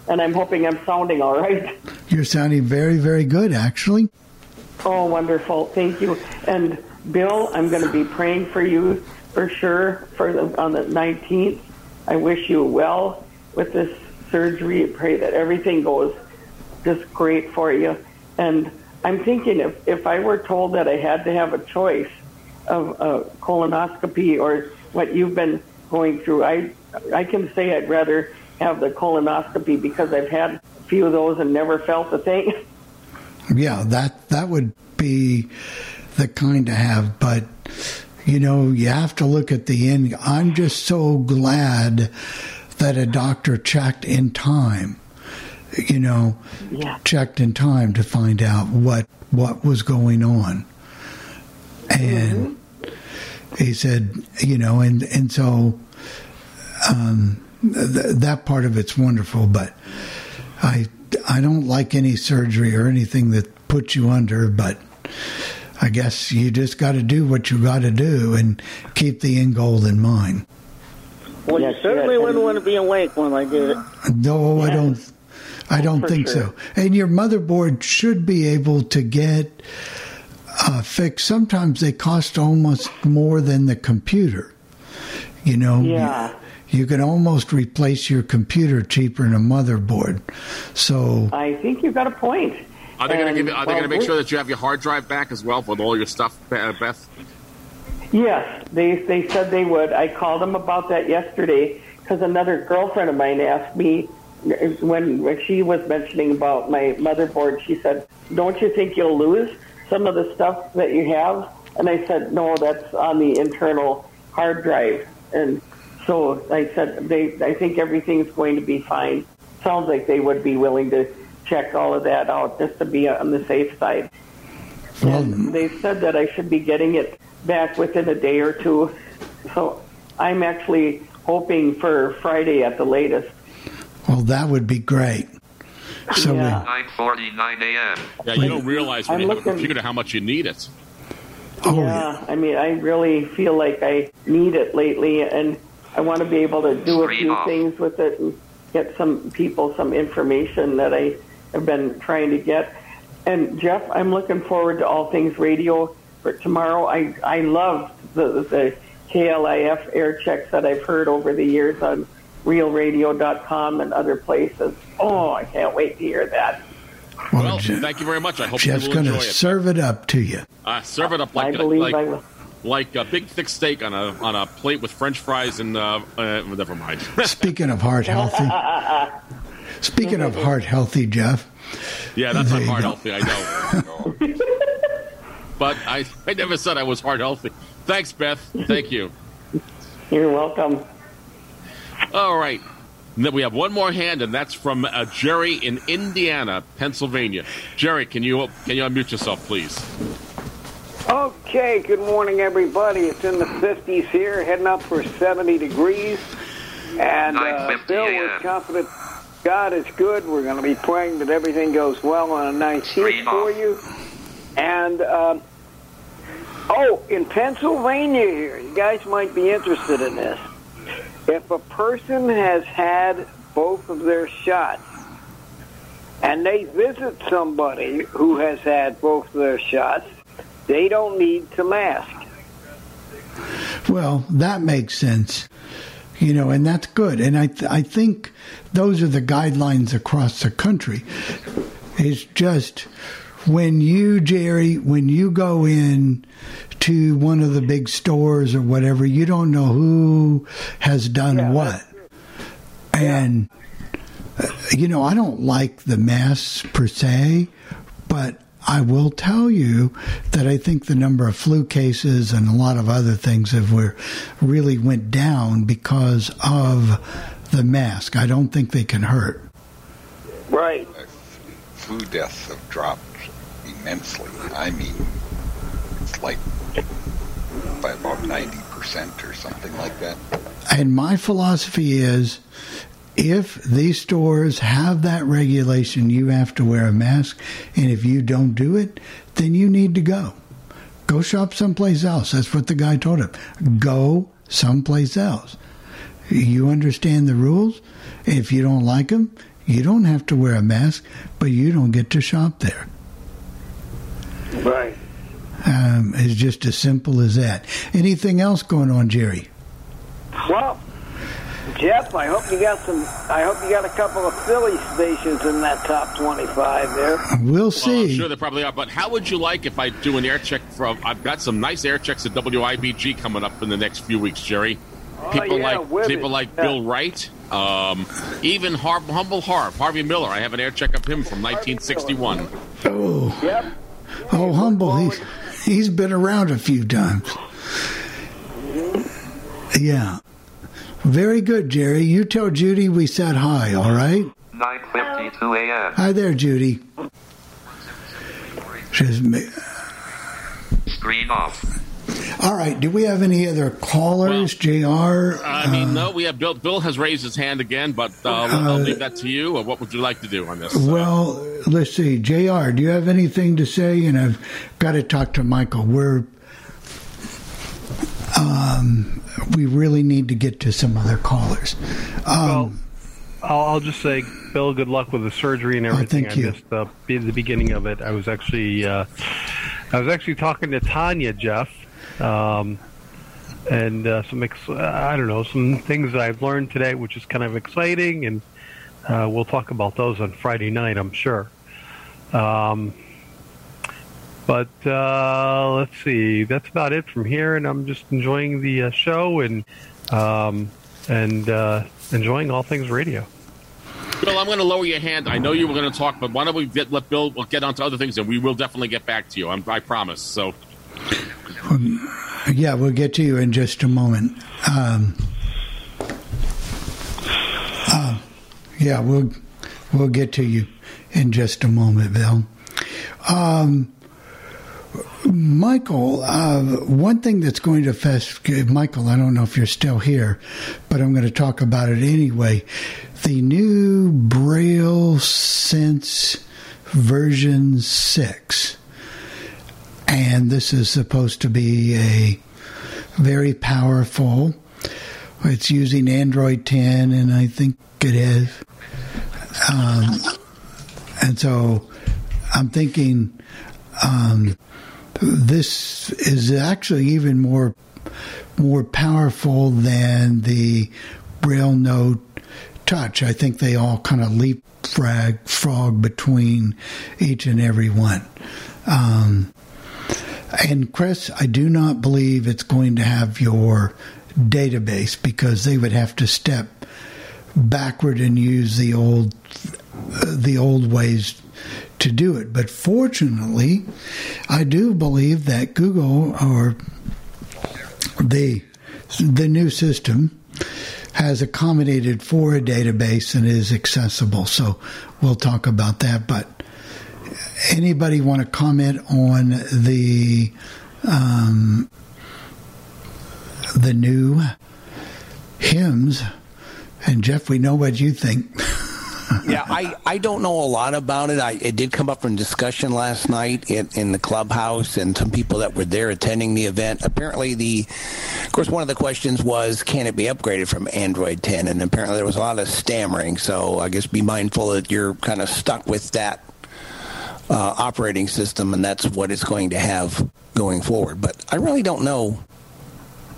and I'm hoping I'm sounding all right. You're sounding very, very good actually. Oh, wonderful! Thank you. And Bill, I'm going to be praying for you for sure for the, on the 19th. I wish you well with this surgery. I pray that everything goes just great for you. And I'm thinking if if I were told that I had to have a choice of a colonoscopy or what you've been going through, I I can say I'd rather have the colonoscopy because I've had a few of those and never felt a thing. Yeah, that that would be the kind to have, but you know, you have to look at the end. I'm just so glad that a doctor checked in time. You know, Yeah. checked in time to find out what what was going on. And he said, you know, and and so um, th- that part of it's wonderful, but I I don't like any surgery or anything that puts you under, but I guess you just got to do what you got to do and keep the end goal in mind. Well, you certainly wouldn't want to be awake when I did it. No, I don't. I don't for think sure. so. And your motherboard should be able to get uh, fixed. Sometimes they cost almost more than the computer. You know, Yeah. you, you can almost replace your computer cheaper than a motherboard. So I think you've got a point. Are they going to give? Are they going to make sure that you have your hard drive back as well with all your stuff, uh, Beth? Yes, they they said they would. I called them about that yesterday because another girlfriend of mine asked me when when she was mentioning about my motherboard. She said, don't you think you'll lose some of the stuff that you have? And I said, no, that's on the internal hard drive. And so I said, they, I think everything's going to be fine. Sounds like they would be willing to check all of that out just to be on the safe side. And they said that I should be getting it back within a day or two. So I'm actually hoping for Friday at the latest. Well, that would be great. So Yeah. 9:49 a.m. Yeah, you don't realize when I'm you have a looking- computer how much you need it. Oh, yeah. I mean, I really feel like I need it lately, and I want to be able to do a few off. things with it and get some people some information that I have been trying to get. And Jeff, I'm looking forward to all things radio for tomorrow. I I love the the KLIF air checks that I've heard over the years on ReelRadio.com and other places. Oh, I can't wait to hear that. Well, thank you very much. I hope Jeff's you will going to serve it up to you. Uh, serve it up like I believe like, I will. like a big thick steak on a on a plate with French fries and uh, uh, never mind. Speaking of heart healthy, speaking of heart healthy, Jeff. yeah, that's There not heart go. healthy. I know. but I I never said I was heart healthy. Thanks, Beth. Thank you. You're welcome. All right. And then we have one more hand, and that's from uh, Jerry in Indiana, Pennsylvania. Jerry, can you can you unmute yourself, please? Okay, good morning, everybody. It's in the 50s here, heading up for 70 degrees. And uh, Bill, a.m. we're confident God is good. We're going to be praying that everything goes well on the 19th Screen for you. And, um, oh, in Pennsylvania here, you guys might be interested in this. If a person has had both of their shots, and they visit somebody who has had both of their shots, they don't need to mask. Well, that makes sense. You know, and that's good. And I, th- I think those are the guidelines across the country. It's just when you, Jerry, when you go in to one of the big stores or whatever, you don't know who has done what. And, uh, you know, I don't like the masks per se, but I will tell you that I think the number of flu cases and a lot of other things have were, really went down because of the mask. I don't think they can hurt. Right. Flu deaths have dropped immensely. I mean, it's like by about 90% or something like that. And my philosophy is if these stores have that regulation, you have to wear a mask. And if you don't do it, then you need to go. Go shop someplace else. That's what the guy told him. Go someplace else. You understand the rules. If you don't like them, you don't have to wear a mask, but you don't get to shop there. Right. Um, it's just as simple as that. Anything else going on, Jerry? Well, Jeff, I hope you got some. I hope you got a couple of Philly stations in that top twenty-five there. We'll Well, I'm see. sure they probably are. But how would you like if I do an air check from? I've got some nice air checks at WIBG coming up in the next few weeks, Jerry. People Oh, yeah, like with people it. like Yeah. Bill Wright, um, even Har- humble Harv, Harvey Miller. I have an air check of him from 1961. Oh, Yep. oh, humble. He's he's been around a few times. Yeah, very good, Jerry. You tell Judy we said hi. All right. 9:52 a.m. Hi there, Judy. She's Screen off. All right. Do we have any other callers, JR? I mean, no, we have Bill. Bill has raised his hand again, but uh, I'll Uh, leave that to you. Or what would you like to do on this? Well, let's see. JR, do you have anything to say? And I've got to talk to Michael. We're, um, we really need to get to some other callers. Um, I'll, I'll just say, Bill, good luck with the surgery and everything. Oh, thank you. I missed the, the beginning of it. I was actually, uh, I was actually talking to Tanya, Jeff, um, and uh, some, ex- I don't know, some things that I've learned today, which is kind of exciting, and uh, we'll talk about those on Friday night, I'm sure. Um, but uh, let's see, that's about it from here, and I'm just enjoying the uh, show and um, and uh, enjoying all things radio. Bill, I'm going to lower your hand. I know you were going to talk, but why don't we get, let Bill we'll get on to other things, and we will definitely get back to you. I'm, I promise. So, Yeah, we'll get to you in just a moment. Um, uh, yeah, we'll we'll get to you in just a moment, Bill. Um, Michael, uh, one thing that's going to affect Michael, I don't know if you're still here, but I'm going to talk about it anyway. The new Braille Sense version 6. And this is supposed to be a very powerful. It's using Android 10, and I think it is. Um, and so I'm thinking um, this is actually even more more powerful than the Braille Note Touch. I think they all kind of leapfrog frog between each and every one. Um, and Chris, I do not believe it's going to have your database because they would have to step backward and use the old the old ways to do it. But fortunately, I do believe that Google or the the new system has accommodated for a database and is accessible. So we'll talk about that. But anybody want to comment on the um, the new HIMS? And Jeff, we know what you think. yeah, I, I don't know a lot about it. I, it did come up in discussion last night in, in the clubhouse, and some people that were there attending the event. Apparently, the of course one of the questions was, can it be upgraded from Android 10? And apparently there was a lot of stammering. So I guess be mindful that you're kind of stuck with that uh, operating system, and that's what it's going to have going forward. But I really don't know,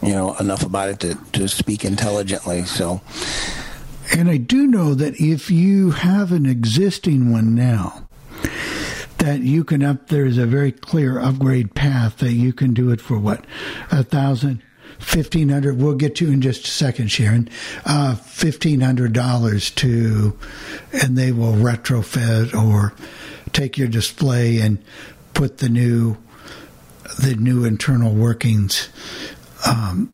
you know, enough about it to, to speak intelligently. So. And I do know that if you have an existing one now, that you can up there's a very clear upgrade path that you can do it for what a thousand fifteen hundred we'll get to in just a second sharon uh, fifteen hundred dollars to and they will retrofit or take your display and put the new the new internal workings um,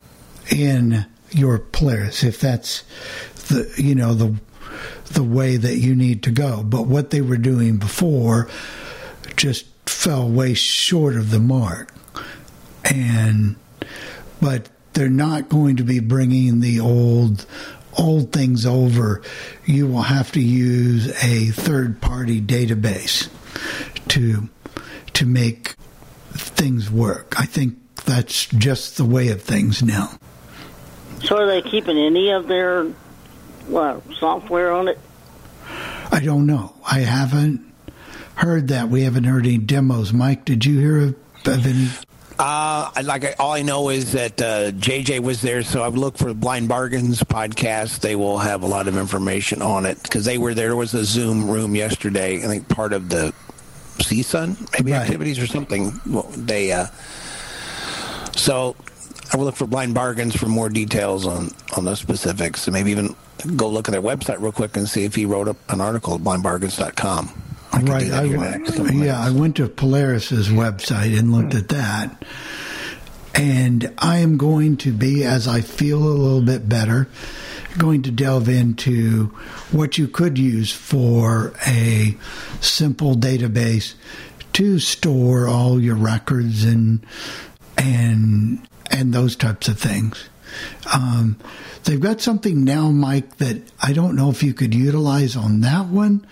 in your players if that's the you know the the way that you need to go. But what they were doing before just fell way short of the mark, and but they're not going to be bringing the old old things over. You will have to use a third party database to to make things work. I think that's just the way of things now. So are they keeping any of their what, software on it? I don't know. I haven't heard that. We haven't heard any demos. Mike, did you hear of, of any? Uh, like all I know is that uh, JJ was there, so I've looked for Blind Bargains podcast. They will have a lot of information on it because they were there. There was a Zoom room yesterday. I think part of the CSUN maybe right. activities or something. Well, they uh, so I will look for Blind Bargains for more details on on those specifics, and maybe even go look at their website real quick and see if he wrote up an article at blindbargains.com. I right. I, yeah, I went to Polaris's website and looked at that. And I am going to be, as I feel a little bit better, going to delve into what you could use for a simple database to store all your records and and and those types of things. Um, they've got something now, Mike, that I don't know if you could utilize on that one,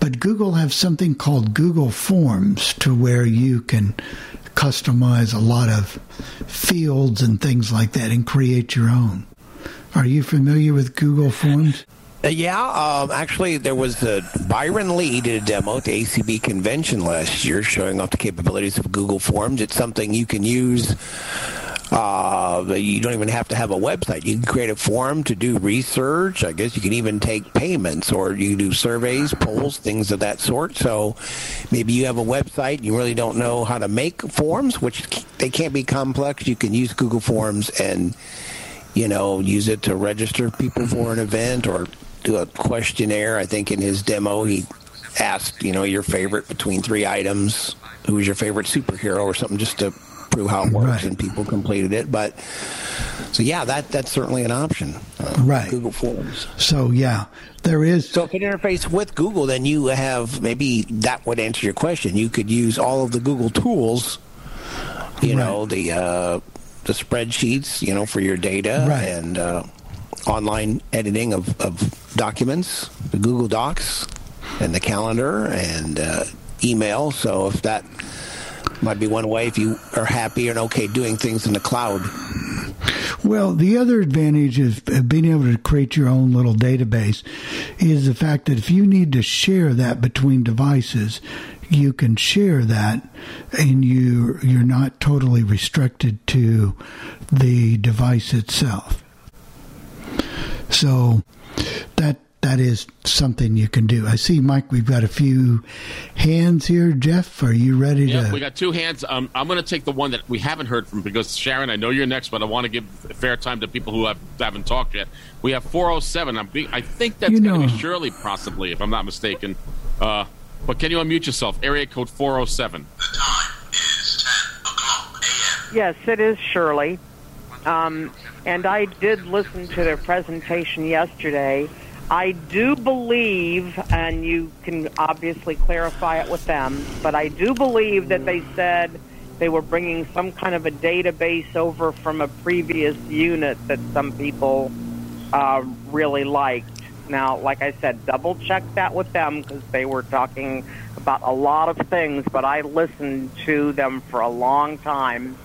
but Google have something called Google Forms to where you can customize a lot of fields and things like that and create your own. Are you familiar with Google Forms? Uh, yeah, um, actually, there was a Byron Lee did a demo at the ACB convention last year, showing off the capabilities of Google Forms. It's something you can use uh, you don't even have to have a website. You can create a form to do research. I guess you can even take payments or you do surveys, polls, things of that sort. So maybe you have a website, you really don't know how to make forms, which they can't be complex. You can use Google Forms and, you know, use it to register people for an event or do a questionnaire. I think in his demo he asked, you know, your favorite between three items. Who was your favorite superhero or something, just to prove how it works, and people completed it. But so yeah, that that's certainly an option. Uh, Right. Google Forms. So yeah, there is. So if it interfaces with Google, then you have maybe that would answer your question. You could use all of the Google tools. You know the uh, the spreadsheets, you know, for your data Right. and uh, online editing of, of documents, the Google Docs, and the calendar and uh, email. So if that might be one way, if you are happy and okay doing things in the cloud. Well, the other advantage of being able to create your own little database is the fact that if you need to share that between devices, you can share that, and you you're not totally restricted to the device itself. So that that is something you can do. I see, Mike. We've got a few hands here. Jeff, are you ready Yeah, to? we got two hands. Um, I'm going to take the one that we haven't heard from because Sharon, I know you're next, but I want to give fair time to people who have, haven't talked yet. We have 407. I'm being, I think that's You going to be Shirley, possibly, if I'm not mistaken. Uh, but can you unmute yourself? Area code 407. The time is 10:00 a.m. Yes, it is Shirley. Um, and I did listen to their presentation yesterday. I do believe, and you can obviously clarify it with them, but I do believe that they said they were bringing some kind of a database over from a previous unit that some people uh, really liked. Now, like I said, double check that with them because they were talking about a lot of things, but I listened to them for a long time.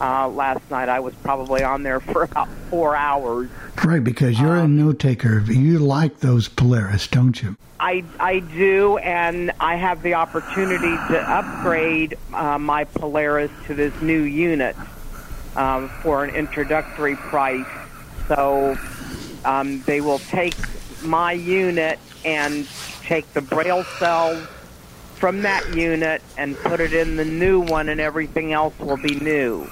Uh, last night I was probably on there for about four hours. right, because you're a note taker. You like those Polaris, don't you? I, I do, and I have the opportunity to upgrade uh, my Polaris to this new unit um, for an introductory price. So um, they will take my unit and take the braille cells from that unit and put it in the new one, and everything else will be new.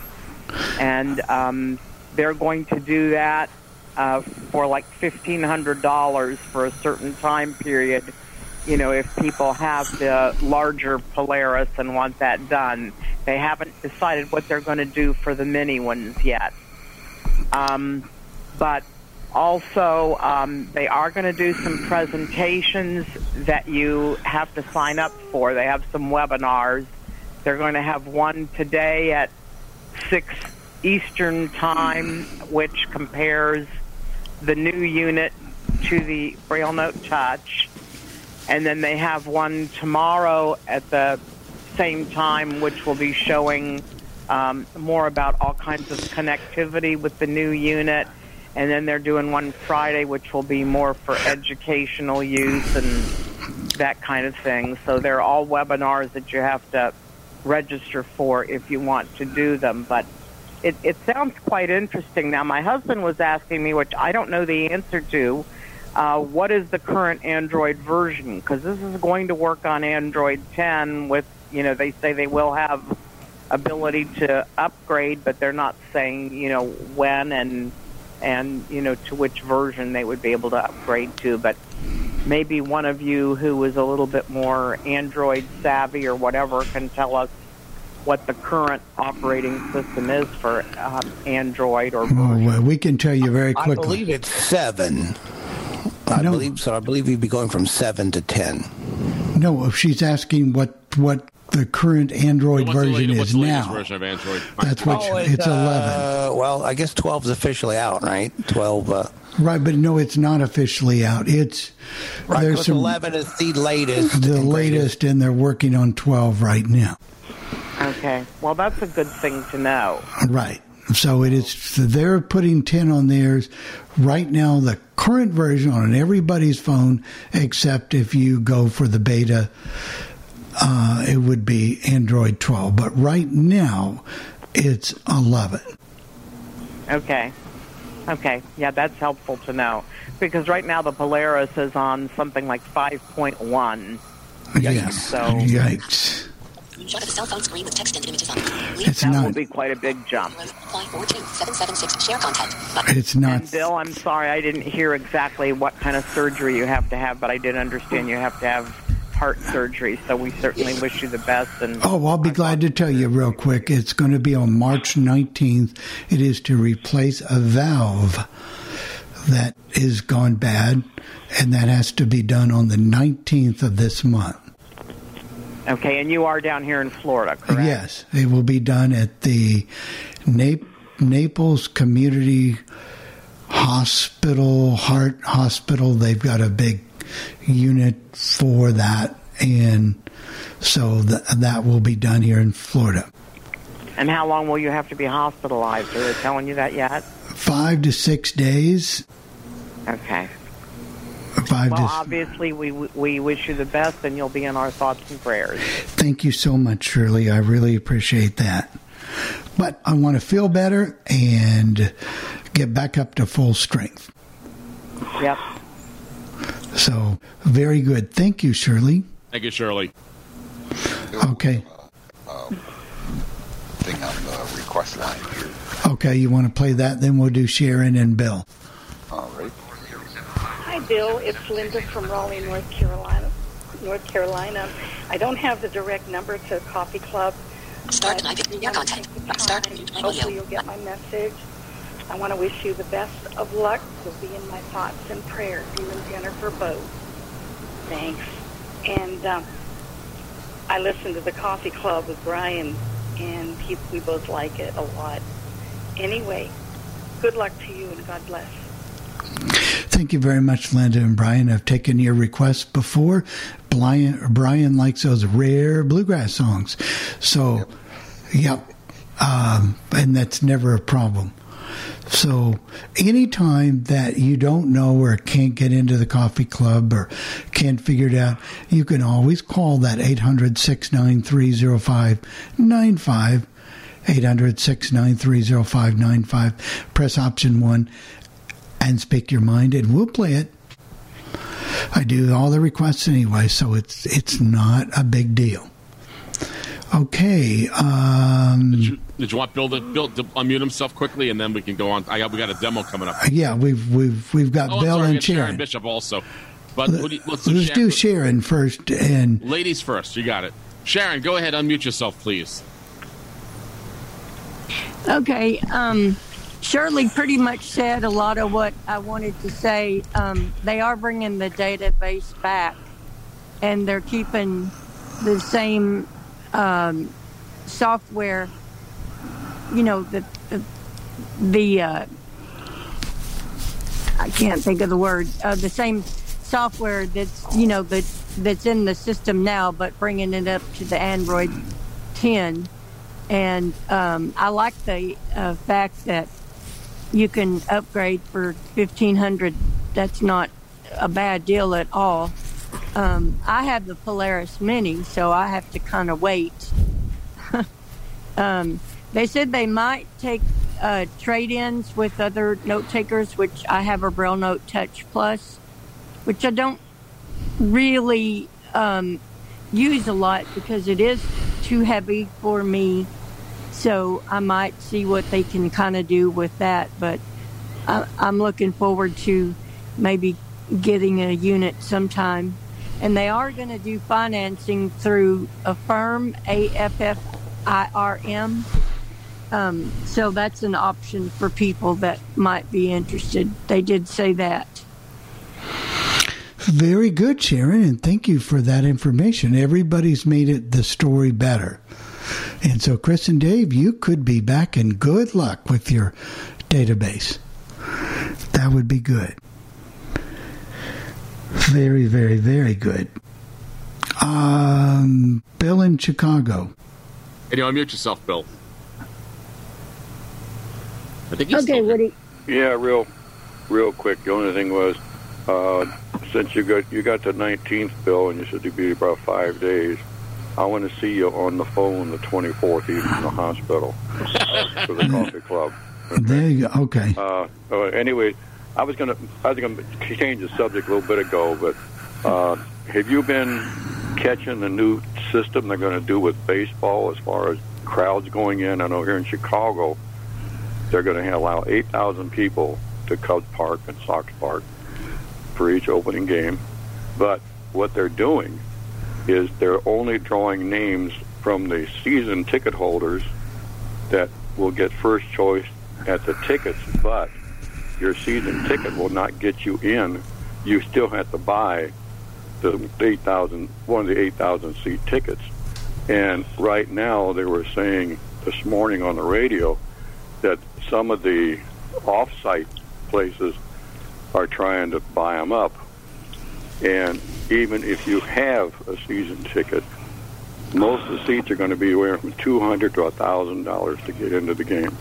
And um, they're going to do that uh, for like fifteen hundred dollars for a certain time period. You know, if people have the larger Polaris and want that done, they haven't decided what they're going to do for the mini ones yet. Um, but also, um, they are going to do some presentations that you have to sign up for. They have some webinars. They're going to have one today at 6 Eastern Time, which compares the new unit to the Braille Note Touch. And then they have one tomorrow at the same time, which will be showing um, more about all kinds of connectivity with the new unit. And then they're doing one Friday, which will be more for educational use and that kind of thing. So they're all webinars that you have to register for if you want to do them. But it, it sounds quite interesting. Now, my husband was asking me, which I don't know the answer to, uh, what is the current Android version? Because this is going to work on Android 10 with, you know, they say they will have ability to upgrade, but they're not saying, you know, when and and you know to which version they would be able to upgrade to. But maybe one of you who is a little bit more Android savvy or whatever can tell us what the current operating system is for um, Android or Oh, well, we can tell you very quickly. I believe it's seven. I believe so. I believe you'd be going from seven to ten. No, if she's asking what what the current Android What's the version latest- is now. version of Android? That's what Oh, it's, eleven. Uh, well, I guess 12 is officially out, right? 12. Uh, Right, but no, it's not officially out. It's right, there's 'cause some 11 is the latest. the latest, and they're working on twelve right now. Okay. Well, that's a good thing to know. Right. So it is. They're putting ten on theirs right now. The current version on everybody's phone, except if you go for the beta, uh, it would be Android twelve. But right now, it's eleven. Okay. Okay. Yeah, that's helpful to know. Because right now the Polaris is on something like 5.1. Yes. So, Yikes. Shot of the cell phone screen with text and images on. It's that not. will be quite a big jump. Apply 42776. Share content. It's not. And Bill, I'm sorry I didn't hear exactly what kind of surgery you have to have, but I did understand you have to have heart surgery. So we certainly wish you the best. And Oh, I'll be glad to tell you real quick. It's going to be on March 19th. It is to replace a valve that is gone bad, and that has to be done on the 19th of this month. okay, and you are down here in Florida, correct? Yes, it will be done at the Nap- Naples Community Hospital, Heart Hospital. They've got a big unit for that, and so th- that will be done here in Florida. And how long will you have to be hospitalized? Are they telling you that yet? Five to six days. Okay. Five well, to. obviously, we we wish you the best, and you'll be in our thoughts and prayers. Thank you so much, Shirley. I really appreciate that. But I want to feel better and get back up to full strength. Yep. So, very good. Thank you, Shirley. Thank you, Shirley. Okay. Thing on the request line here. Okay, you want to play that? Then we'll do Sharon and Bill. All right. Hi, Bill. It's Linda from Raleigh, North Carolina. North Carolina. I don't have the direct number to Coffee Club. Start but tonight. Your you want content. the Start mute my Hopefully, you'll get my message. I want to wish you the best of luck. You'll be in my thoughts and prayers. You and Jennifer both. Thanks. And um, I listened to the Coffee Club with Brian, and he, we both like it a lot. Anyway, good luck to you, and God bless. Thank you very much, Linda and Brian. I've taken your requests before. Brian, Brian likes those rare bluegrass songs. So, yep. Um, and that's never a problem. So, anytime that you don't know or can't get into the coffee club or can't figure it out, you can always call that 800 693 0595. 800 693 0595. Press option one and speak your mind, and we'll play it. I do all the requests anyway, so it's it's not a big deal. Okay. Um, Did you want Bill to, Bill to unmute himself quickly, and then we can go on? I got, we got a demo coming up. yeah, we've we've we've got Oh, Bill sorry, and Sharon Sharon. Bishop also. But who do you- let's do Let's Sharon. do Sharon first, and Ladies first. You got it. Sharon, go ahead. Unmute yourself, please. Okay. Um, Shirley pretty much said a lot of what I wanted to say. Um, they are bringing the database back, and they're keeping the same um, software. You know the the, the uh, I can't think of the word. Uh, the same software that's you know that that's in the system now, but bringing it up to the Android 10 and um, I like the uh, fact that you can upgrade for fifteen hundred. That's not a bad deal at all. Um, I have the Polaris Mini, so I have to kind of wait. um, they said they might take uh, trade-ins with other note takers, which I have a Braille Note Touch Plus, which I don't really um, use a lot because it is too heavy for me. So I might see what they can kind of do with that. But I, I'm looking forward to maybe getting a unit sometime. And they are going to do financing through Affirm, A F F I R M. Um, so that's an option for people that might be interested. They did say that. very good, Sharon, and thank you for that information. Everybody's made it the story better. And so, Chris and Dave, you could be back, and good luck with your database. That would be good. Very, very, very good. Um, Bill in Chicago. And you unmute yourself, Bill. I think he's Okay, still what do you, Yeah, real, real quick. The only thing was, uh, since you got you got the 19th bill and you said you'd be about five days, I want to see you on the phone the 24th, even in the hospital uh, for the coffee club. There you go. Okay. Uh, uh, anyway, I was gonna I was gonna change the subject a little bit ago, but uh, have you been catching the new system they're going to do with baseball as far as crowds going in. I know here in Chicago, they're going to allow 8,000 people to Cubs Park and Sox Park for each opening game. But what they're doing is they're only drawing names from the season ticket holders that will get first choice at the tickets, but your season ticket will not get you in. You still have to buy the 8,000, one of the 8,000 seat tickets. And right now, they were saying this morning on the radio that some of the off-site places are trying to buy them up. And even if you have a season ticket, most of the seats are going to be anywhere from two hundred to a thousand dollars to get into the game.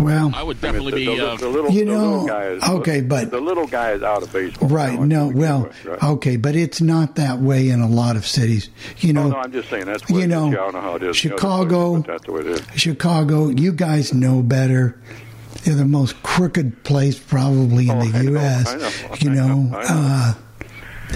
Well, I would definitely the, be. the, Uh, the little, You the know, little guy is, okay, but- the little guy is out of baseball. Right. No. Well. right. Okay, but it's not that way in a lot of cities. You know, Oh, no, I'm just saying that's what you it is. know, Yeah, I don't know how it is. in the other Chicago- places, that's the way it is. Chicago. You guys know better. They're the most crooked place probably in the U.S. Oh, I know, You I know. know, I know. Uh,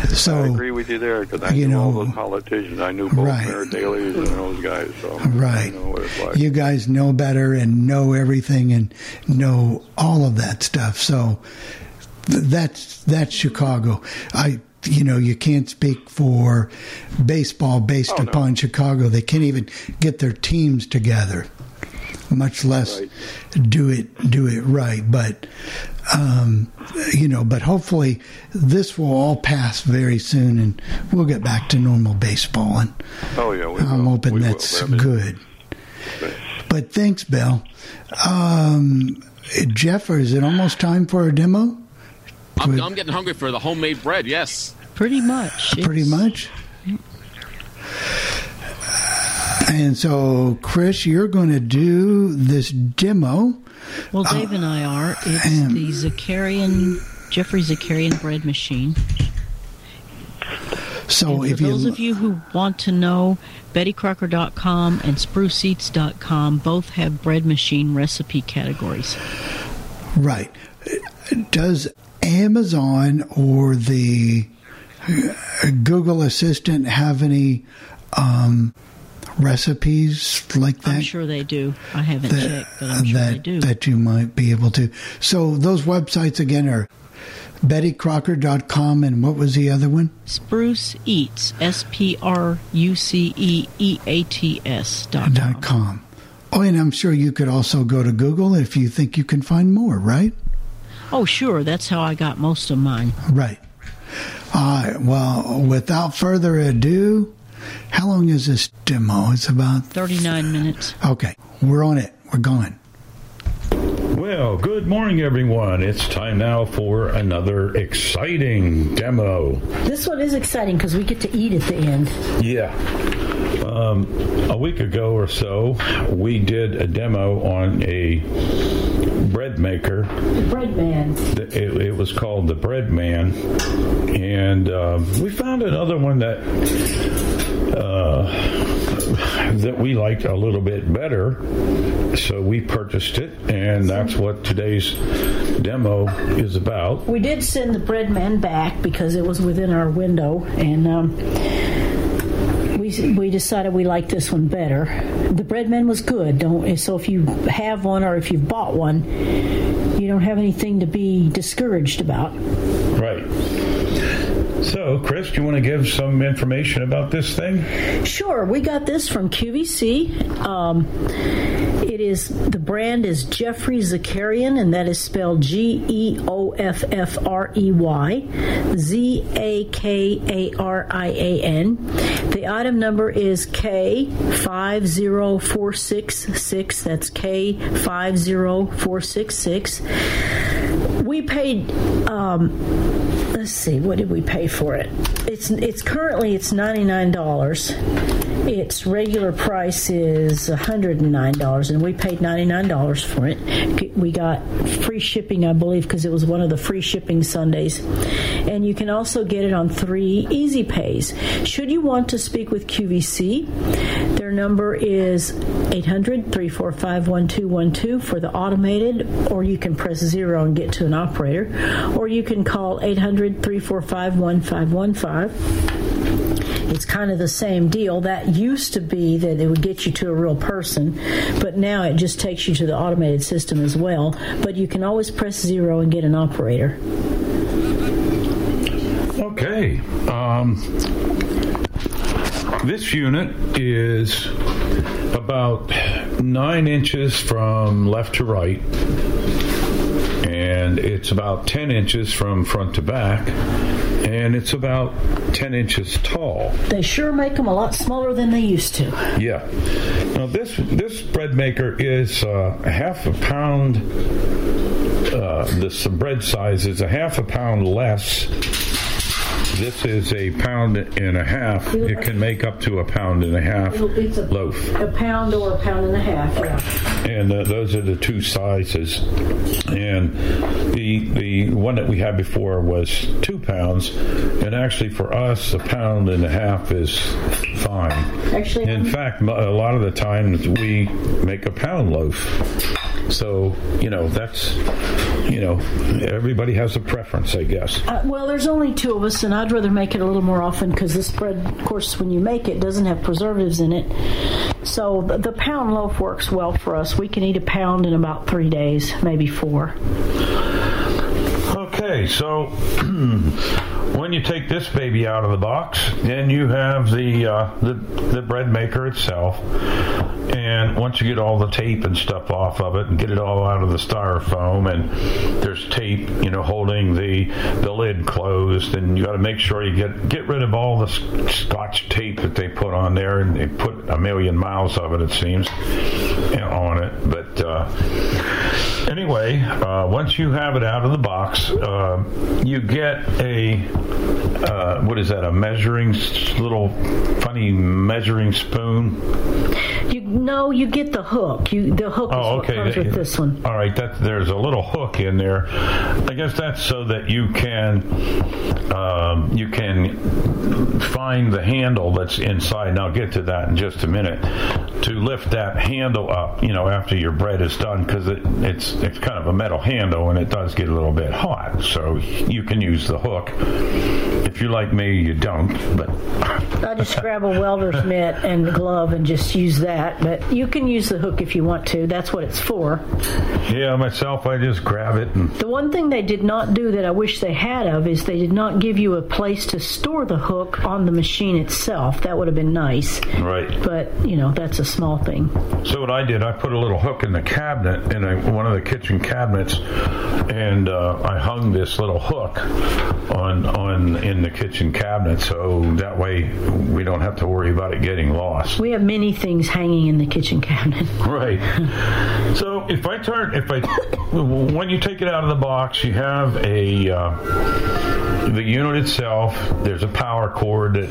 so I agree with you there because I you knew all know, those politicians. I knew both right. Mayor Daley's and those guys. So Right. I know what it's like. you guys know better and know everything and know all of that stuff. So that's that's Chicago. I you know you can't speak for baseball based Oh, no. upon Chicago. They can't even get their teams together, much less do it do it right. But um, you know, but hopefully this will all pass very soon, and we'll get back to normal baseball. And Oh yeah, we I'm will. hoping We that's I mean, good. But thanks, Bill. Um, Jeff, is it almost time for a demo? I'm, I'm getting hungry for the homemade bread. Yes. Pretty much. Pretty much. And so, Chris, you're going to do this demo. Well, Dave and I are. It's the Zakarian, Geoffrey Zakarian bread machine. So, if those you of you who want to know, BettyCrocker.com and SpruceEats.com both have bread machine recipe categories. right, does Amazon or the uh, Google Assistant have any um, recipes like that? I'm sure they do. I haven't checked, but I'm sure that they do. that you might be able to. So those websites again are BettyCrocker.com and what was the other one? Spruce Eats, S P R U C E E A T S dot com. Oh, and I'm sure you could also go to Google if you think you can find more, right? Oh, sure. That's how I got most of mine. Right. All right. Well, without further ado, how long is this demo? It's about 39 minutes. Okay, we're on it. We're going. Well, good morning, everyone. It's time now for another exciting demo. This one is exciting because we get to eat at the end. Yeah. Um, a week ago or so, we did a demo on a bread maker. The Breadman. It, it was called the Breadman, and um, we found another one that uh, that we liked a little bit better. So we purchased it, and that's what today's demo is about. We did send the Breadman back because it was within our window, and um, we we decided we liked this one better. The Breadman was good. Don't so if you have one or if you've bought one, you don't have anything to be discouraged about. Right. So, Chris, do you want to give some information about this thing? Sure, we got this from QVC. Um, it is the brand is Geoffrey Zakarian, and that is spelled G E O F F R E Y Z A K A R I A N. The item number is K five zero four six six. That's K five zero four six six. We paid. Um, let's see, what did we pay for it? It's it's currently it's ninety nine dollars. Its regular price is $109, and we paid $99 for it. We got free shipping, I believe, because it was one of the free shipping Sundays. And you can also get it on three easy pays. Should you want to speak with QVC, their number is 800 345 1212 for the automated, or you can press zero and get to an operator, or you can call 800 345 1515. It's kind of the same deal. That used to be that it would get you to a real person, but now it just takes you to the automated system as well. But you can always press zero and get an operator. Okay. Um, this unit is about nine inches from left to right, and it's about 10 inches from front to back, and it's about 10 inches tall. They sure make them a lot smaller than they used to. Yeah. Now this this bread maker is uh, a half a pound. Uh, this bread size is a half a pound less. This is a pound and a half. It can make up to a pound and a half It's a, loaf. a pound or a pound and a half. Yeah. and uh, those are the two sizes. And the the one that we had before was two pounds, and actually for us, a pound and a half is fine. Actually, in fact, mo- a lot of the times we make a pound loaf. So you know that's you know everybody has a preference, I guess. Uh, well, there's only two of us, and I'd rather make it a little more often because this bread, of course, when you make it, doesn't have preservatives in it. So the, the pound loaf works well for us. We can eat a pound in about three days, maybe four. Okay, so when you take this baby out of the box, then you have the, uh, the the bread maker itself, and once you get all the tape and stuff off of it and get it all out of the styrofoam, and there's tape, you know, holding the the lid closed, and you got to make sure you get get rid of all the scotch tape that they put on there, and they put a million miles of it, it seems, on it, but. Uh, Anyway, uh, once you have it out of the box, uh, you get a uh, what is that? A measuring little funny measuring spoon. You no, you get the hook. You the hook is Oh, what okay. comes with this one. All right, that there's a little hook in there. I guess that's so that you can um, you can find the handle that's inside. And I'll get to that in just a minute. To lift that handle up, you know, after your bread is done, because it, it's it's kind of a metal handle and it does get a little bit hot. So you can use the hook. If you like me, you don't. But I just grab a welder's mitt and glove and just use that. But you can use the hook if you want to. That's what it's for. yeah, myself, I just grab it and The one thing they did not do that I wish they had of is they did not give you a place to store the hook on the machine itself. That would have been nice. right. But, you know, that's a small thing. So what I did, I put a little hook in the cabinet in a, one of the kitchen cabinets, and uh, I hung this little hook on on in the kitchen cabinet, so that way we don't have to worry about it getting lost. We have many things hanging in the kitchen cabinet. Right. So if I turn, if I, when you take it out of the box, you have a uh, the unit itself. There's a power cord that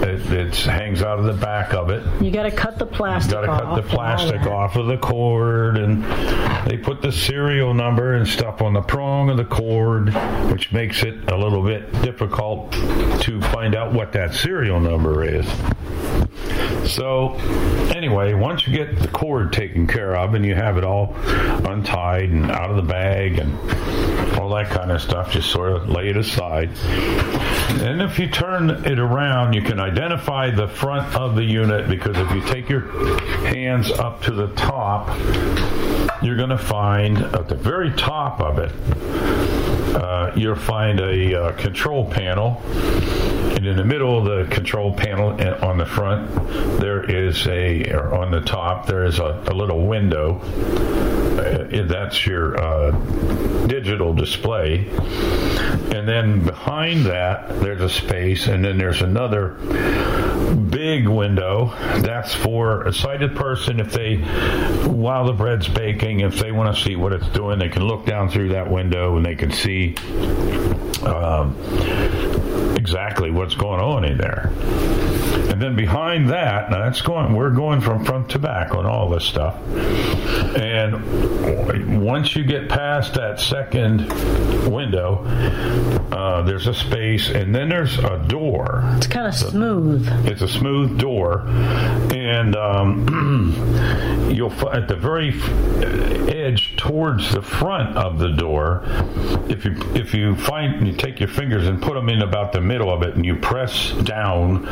that, that hangs out of the back of it. You got to cut the plastic You Got to cut the plastic off of the cord, and they put the serial number and stuff on the prong of the cord, which makes it a little bit difficult to find out what that serial number is. So, anyway, once you get the cord taken care of and you have it all untied and out of the bag and all that kind of stuff, just sort of lay it aside. And if you turn it around, you can identify the front of the unit because if you take your hands up to the top, you're going to find at the very top of it, uh, you'll find a uh, control panel. And in the middle of the control panel uh, on the front, there is a, or on the top, there is a, a little window. Uh, that's your uh, digital display. And then behind that, there's a space, and then there's another big window. That's for a sighted person if they, while the bread's baking, if they want to see what it's doing, they can look down through that window and they can see um, exactly what's going on in there. And then behind that, now that's going, we're going from front to back on all this stuff. And once you get past that second window, uh, there's a space, and then there's a door. It's kind of smooth. It's a smooth door, and um, you'll at the very edge towards the front of the door. If you if you find you take your fingers and put them in about the middle of it, and you press down,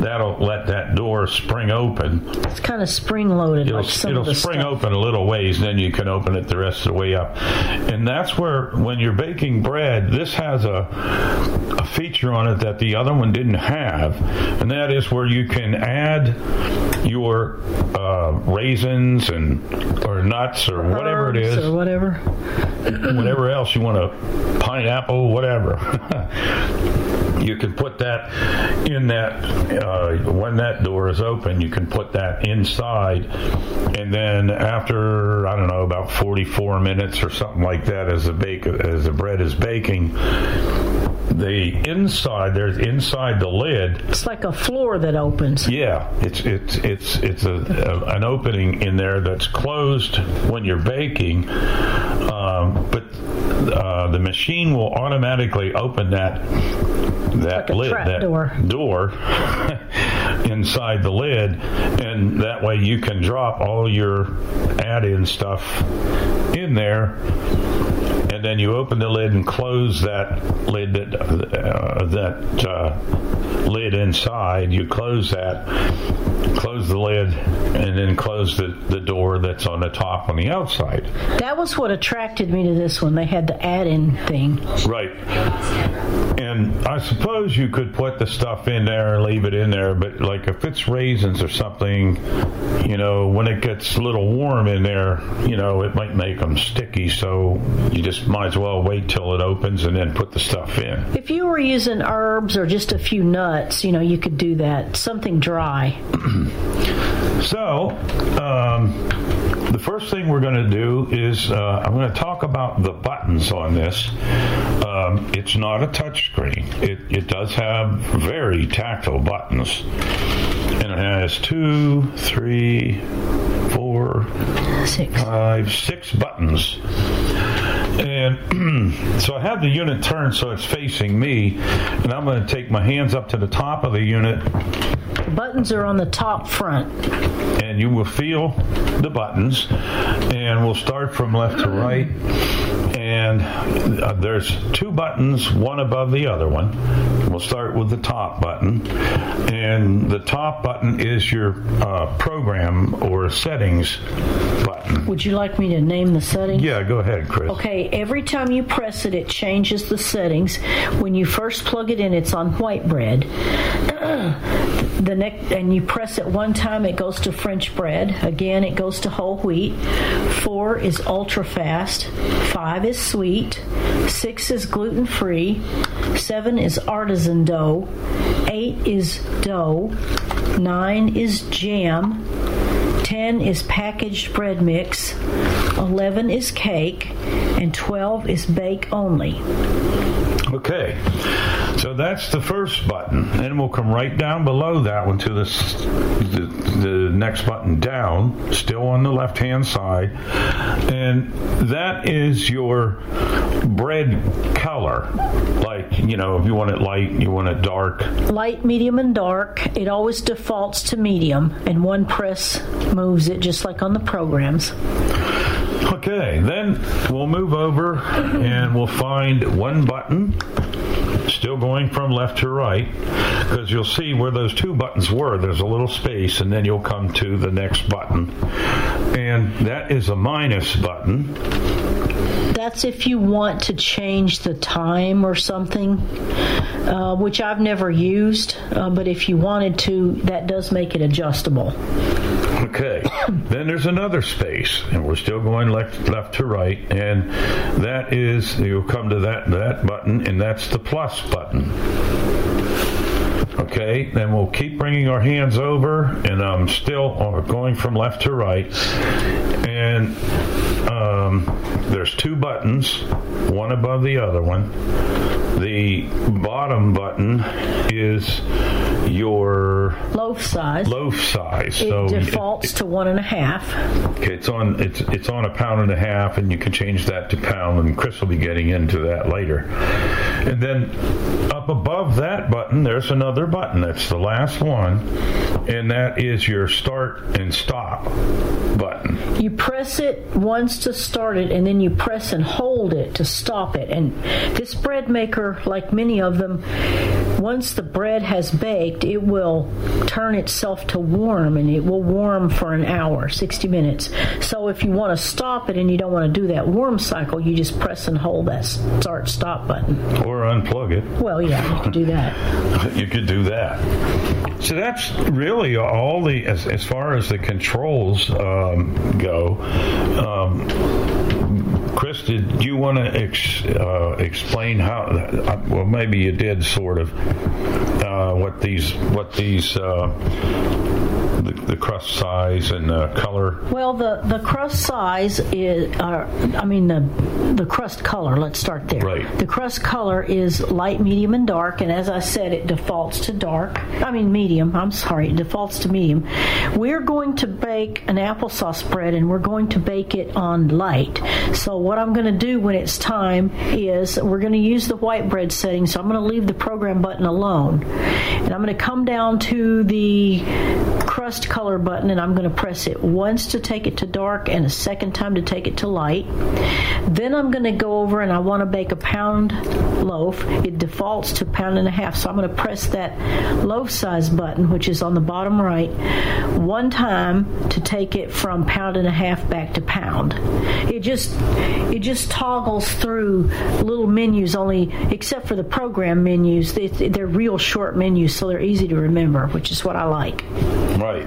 that'll let that door spring open. It's kind of spring loaded, It'll, like some it'll spring stuff. open a little ways, then you can open it the rest of the way up. And that's where, when you're baking bread, this has a, a feature on it that the other one didn't have, and that is where you can add your uh, raisins and or nuts or whatever it is or whatever. whatever else you want to, pineapple, whatever. you can put that in that uh, when that door is open. You can put that inside, and then after I don't know about forty-four minutes or something like that, as the bake as the bread is baking. The inside, there's inside the lid. It's like a floor that opens. Yeah, it's it's it's it's a, a an opening in there that's closed when you're baking, um, but uh, the machine will automatically open that that Like lid that door. door inside the lid, and that way you can drop all your add-in stuff in there and then you open the lid and close that lid that uh, that uh, lid inside. You close that, close the lid, and then close the, the door that's on the top on the outside. That was what attracted me to this one. They had the add-in thing. Right. And I suppose you could put the stuff in there and leave it in there, but like if it's raisins or something, you know, when it gets a little warm in there, you know, it might make them sticky. So you just might as well wait till it opens and then put the stuff in. If you were using herbs or just a few nuts, you know, you could do that. Something dry. So, um, the first thing we're going to do is uh, I'm going to talk about the buttons on this. Um, it's not a touch screen. It, it does have very tactile buttons. And it has two, three, four, five, six buttons. And so I have the unit turned so it's facing me, and I'm going to take my hands up to the top of the unit Buttons are on the top front. and you will feel the buttons and we'll start from left to right and uh, there's two buttons one above the other one we'll start with the top button and the top button is your uh, program or settings button Would you like me to name the settings? yeah go ahead chris Okay, every time you press it, it changes the settings. When you first plug it in, it's on white bread. the next, and you press it one time, it goes to French bread. Again, it goes to whole wheat. Four is ultra fast. Five is sweet. Six is gluten free. Seven is artisan dough. Eight is dough. Nine is jam. 10 is packaged bread mix, 11 is cake, and 12 is bake only. Okay, so that's the first button. Then we'll come right down below that one to the, the next button down, still on the left hand side. And that is your bread color. Like, you know, if you want it light, you want it dark. Light, medium, and dark. It always defaults to medium, and one press moves it just like on the programs. Okay, then we'll move over and we'll find one button, still going from left to right, because you'll see where those two buttons were. There's a little space, and then you'll come to the next button. And that is a minus button. That's if you want to change the time or something, uh, which I've never used, uh, but if you wanted to, that does make it adjustable. Okay. then there's another space, and we're still going left left to right, and that is you'll come to that that button, and that's the plus button. Okay, then we'll keep bringing our hands over, and I'm still uh, going from left to right, and uh, um, there's two buttons, one above the other one. The bottom button is your Loaf size. loaf size. It so defaults to one and a half. Okay, it's on it's it's on a pound and a half, and you can change that to pound. And Chris will be getting into that later. And then up above that button, there's another button. That's the last one, and that is your start and stop button. You press it once to start it, and then you press and hold it to stop it. And this bread maker, like many of them, once the bread has baked, it will turn itself to warm, and it will warm for an hour, 60 minutes. So if you want to stop it and you don't want to do that warm cycle, you just press and hold that start stop button. Or unplug it. Well, yeah, you could do that. you could do that. So that's really all the as, as far as the controls um, go. Um, Chris, did you want to ex, uh, explain how? Well, maybe you did sort of uh, what these what these uh, the, the crust size and uh, color. Well, the, the crust size is, uh, I mean, the, the crust color, let's start there. Right. The crust color is light, medium, and dark, and as I said, it defaults to dark. I mean, medium, I'm sorry, it defaults to medium. We're going to bake an applesauce bread, and we're going to bake it on light. So, what I'm going to do when it's time is we're going to use the white bread setting, so I'm going to leave the program button alone. And I'm going to come down to the crust color button and I'm going to press it once to take it to dark and a second time to take it to light. Then I'm going to go over and I want to bake a pound loaf. It defaults to pound and a half, so I'm going to press that loaf size button, which is on the bottom right, one time to take it from pound and a half back to pound. It just it just toggles through little menus only except for the program menus. They, they're real short menus, so they're easy to remember, which is what I like. Right.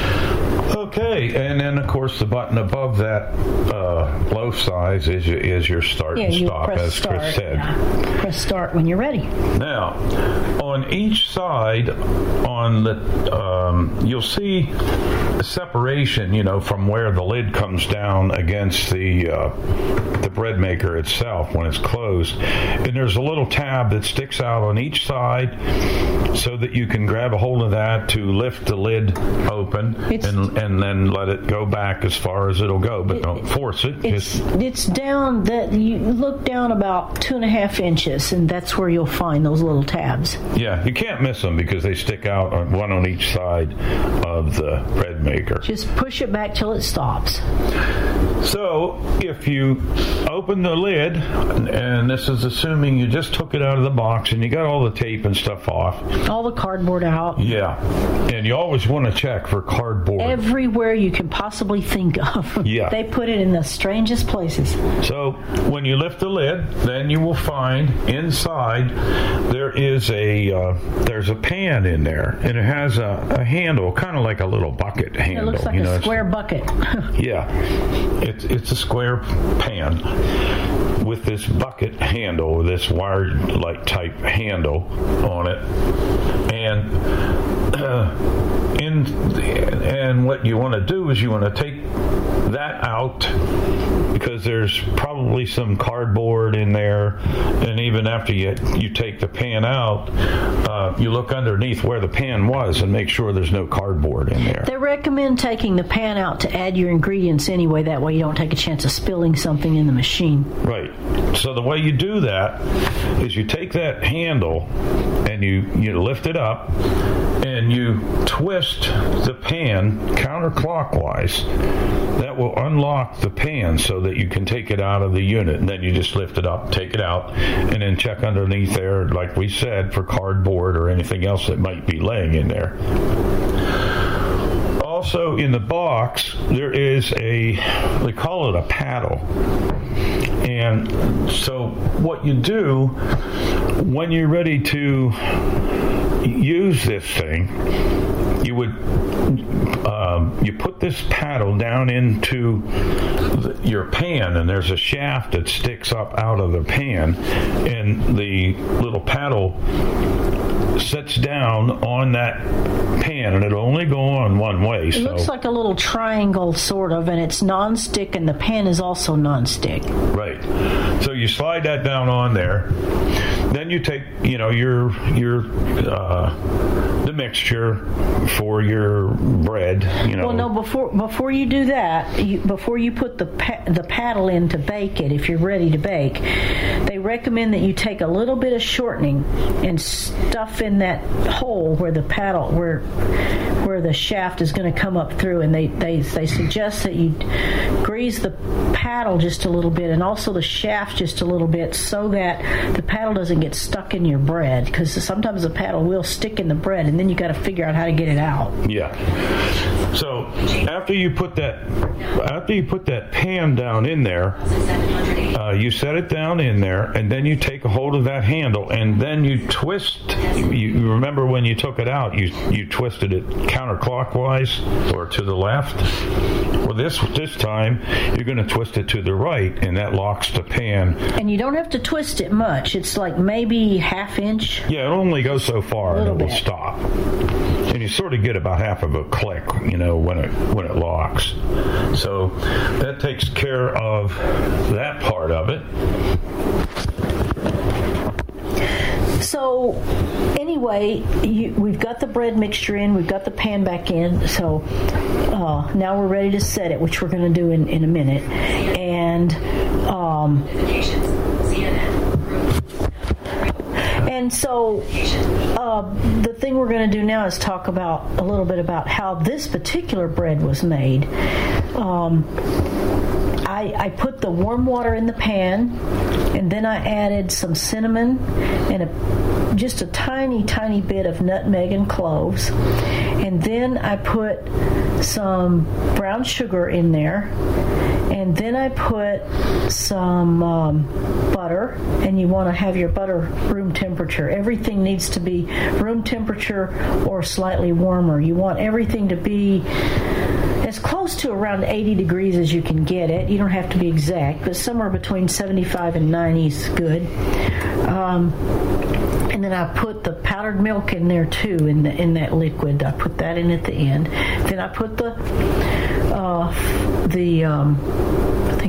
Okay, and then of course the button above that uh, loaf size is your, is your start Yeah, and stop, as start. Chris said. yeah. Press start when you're ready. Now, on each side, on the um, you'll see a separation, you know, from where the lid comes down against the uh, the bread maker itself when it's closed, and there's a little tab that sticks out on each side, so that you can grab a hold of that to lift the lid open and and then let it go back as far as it'll go, but don't force it. It's it's down that you look down about two and a half inches, and that's where you'll find those little tabs. Yeah, you can't miss them because they stick out on one on each side of the bread maker. Just push it back till it stops. So, if you open the lid, and this is assuming you just took it out of the box and you got all the tape and stuff off, All the cardboard out. yeah, and you always want to check for cardboard. Everywhere you can possibly think of. Yeah. they put it in the strangest places. So when you lift the lid, then you will find inside there is a uh, there's a pan in there, and it has a, a handle, kind of like a little bucket handle. It looks like you a it's- square bucket. Yeah, it's it's a square pan with this bucket handle, this wired like type handle on it, and uh, in and what you want to do is you want to take that out because there's probably some cardboard in there, and even after you you take the pan out, uh, you look underneath where the pan was and make sure there's no cardboard in there. They recommend taking the pan out to add your ingredients anyway. That way you don't take a chance of spilling something in the machine. Right. So the way you do that is you take that handle and you you lift it up and you twist the pan counterclockwise. That will unlock the pan so that you can take it out of the unit. And then you just lift it up, take it out, and then check underneath there, like we said, for cardboard or anything else that might be laying in there. Also, in the box, there is a, they call it a paddle. And so, what you do when you're ready to use this thing, you would um, you put this paddle down into the, your pan, and there's a shaft that sticks up out of the pan, and the little paddle sets down on that pan, and it'll only go on one way. It so looks like a little triangle, sort of, and it's non-stick, and the pan is also non-stick. Right. So you slide that down on there. Then you take, you know, your your uh, the mixture for your bread. You know. Well, no, before before you do that, you, before you put the pa- the paddle in to bake it, if you're ready to bake, they recommend that you take a little bit of shortening and stuff in that hole where the paddle where where the shaft is going to come up through, and they they they suggest that you grease the paddle just a little bit and also the shaft just a little bit so that the paddle doesn't get stuck in your bread because sometimes the paddle will stick in the bread and then you got to figure out how to get it out. Yeah. So after you put that after you put that pan down in there, uh, you set it down in there, and then you take a hold of that handle, and then you twist. You, remember when you took it out, you you twisted it counterclockwise or to the left. Well, this this time you're going to twist it to the right, and that locks the pan. And you don't have to twist it much. It's like maybe half inch. Yeah, it only goes so far, and it will stop. And you sort of get about half of a click, you know, when it when it locks. So that takes care of that part of it. So anyway, you, we've got the bread mixture in, we've got the pan back in. So uh, now we're ready to set it, which we're going to do in, in a minute. And um, and so uh, the thing we're going to do now is talk about a little bit about how this particular bread was made. Um, I, I put the warm water in the pan, and then I added some cinnamon and a, just a tiny, tiny bit of nutmeg and cloves. And then I put some brown sugar in there. And then I put some um, butter, and you want to have your butter room temperature. Everything needs to be room temperature or slightly warmer. You want everything to be as close to around 80 degrees as you can get it. You don't have to be exact, but somewhere between 75 and 90 is good. Um, and then I put the powdered milk in there too in the, in that liquid. I put that in at the end. Then I put the uh, the um,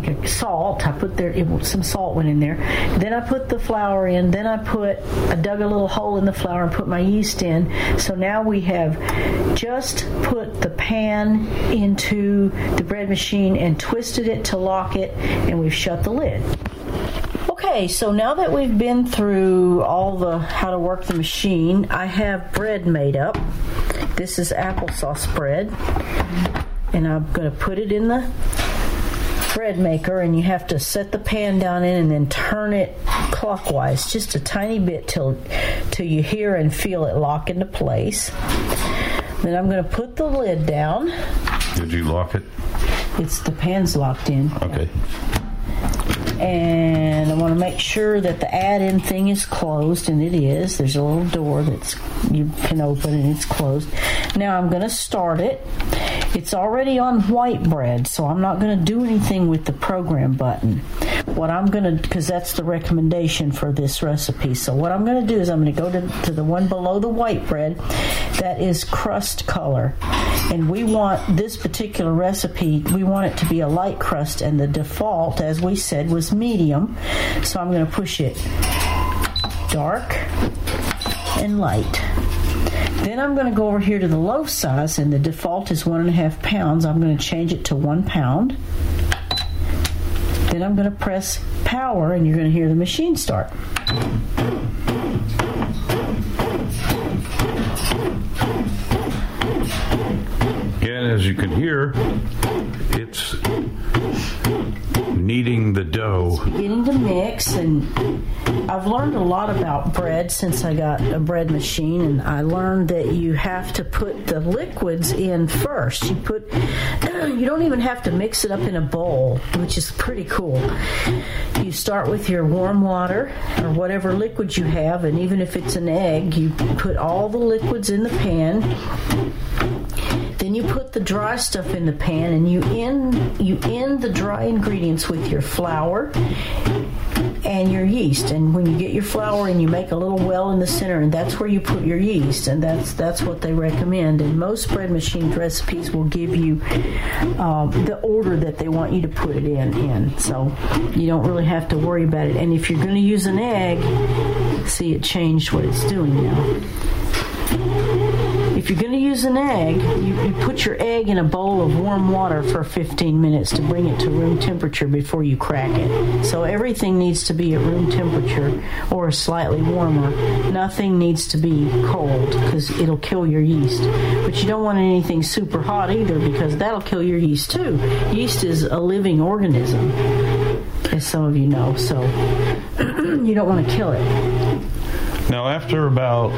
think salt. I put there it, some salt went in there. Then I put the flour in. Then I put I dug a little hole in the flour and put my yeast in. So now we have just put the pan into the bread machine and twisted it to lock it, and we've shut the lid. Okay, so now that we've been through all the how to work the machine, I have bread made up. This is applesauce bread, and I'm going to put it in the bread maker, and you have to set the pan down in and then turn it clockwise just a tiny bit till till you hear and feel it lock into place. Then I'm going to put the lid down. Did you lock it? It's the pan's locked in. Okay. and I want to make sure that the add-in thing is closed, and it is. There's a little door that's you can open, and it's closed. Now I'm going to start it. It's already on white bread, so I'm not going to do anything with the program button. What I'm going to, because that's the recommendation for this recipe. So what I'm going to do is I'm going to go to, to the one below the white bread that is crust color. And we want this particular recipe, we want it to be a light crust, and the default, as we said, was medium. So I'm going to push it dark and light. Then I'm going to go over here to the loaf size, and the default is one and a half pounds. I'm going to change it to one pound. Then I'm going to press power, and you're going to hear the machine start. And as you can hear, it's kneading the dough. beginning to mix and I've learned a lot about bread since I got a bread machine and I learned that you have to put the liquids in first. You put you don't even have to mix it up in a bowl, which is pretty cool. You start with your warm water or whatever liquid you have and even if it's an egg, you put all the liquids in the pan then you put the dry stuff in the pan and you end you end the dry ingredients with your flour and your yeast. And when you get your flour and you make a little well in the center, and that's where you put your yeast, and that's that's what they recommend. And most bread machine recipes will give you um, the order that they want you to put it in. In so you don't really have to worry about it. And if you're going to use an egg, see it changed what it's doing now. If you're going to use an egg, you, you put your egg in a bowl of warm water for 15 minutes to bring it to room temperature before you crack it. So everything needs to be at room temperature or slightly warmer. Nothing needs to be cold because it'll kill your yeast. But you don't want anything super hot either because that'll kill your yeast too. Yeast is a living organism, as some of you know, so you don't want to kill it. Now, after about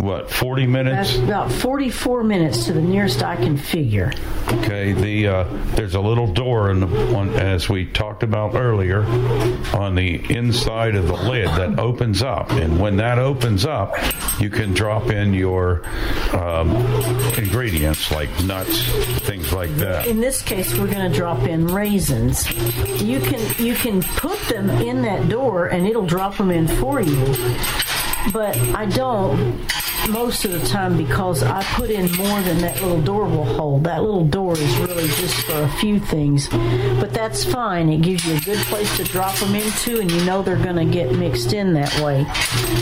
what 40 minutes That's about 44 minutes to the nearest I can figure. okay the uh, there's a little door in the one as we talked about earlier on the inside of the lid that opens up and when that opens up you can drop in your um, ingredients like nuts things like that In this case, we're going to drop in raisins. You can you can put them in that door and it'll drop them in for you. But I don't most of the time because I put in more than that little door will hold. That little door is really just for a few things. But that's fine. It gives you a good place to drop them into and you know they're going to get mixed in that way.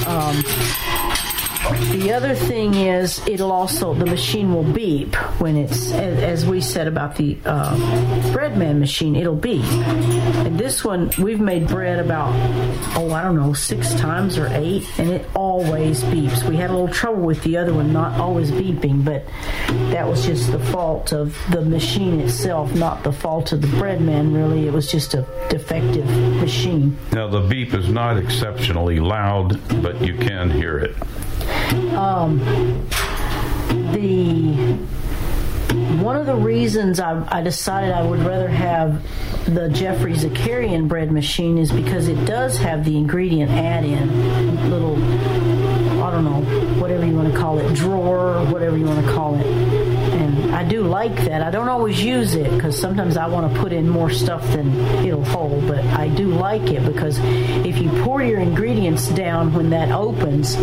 Um, the other thing is, it'll also the machine will beep when it's as, we said about the uh, Breadman machine. It'll beep, and this one we've made bread about oh I don't know six times or eight, and it always beeps. We had a little trouble with the other one not always beeping, but that was just the fault of the machine itself, not the fault of the Breadman. Really, it was just a defective machine. now the beep is not exceptionally loud but you can hear it Um, the one of the reasons I, I decided I would rather have the Geoffrey Zakarian bread machine is because it does have the ingredient add-in little I don't know whatever you want to call it drawer whatever you want to call it and I do like that. I don't always use it because sometimes I want to put in more stuff than it'll hold but I do like it because if you pour your ingredients down when that opens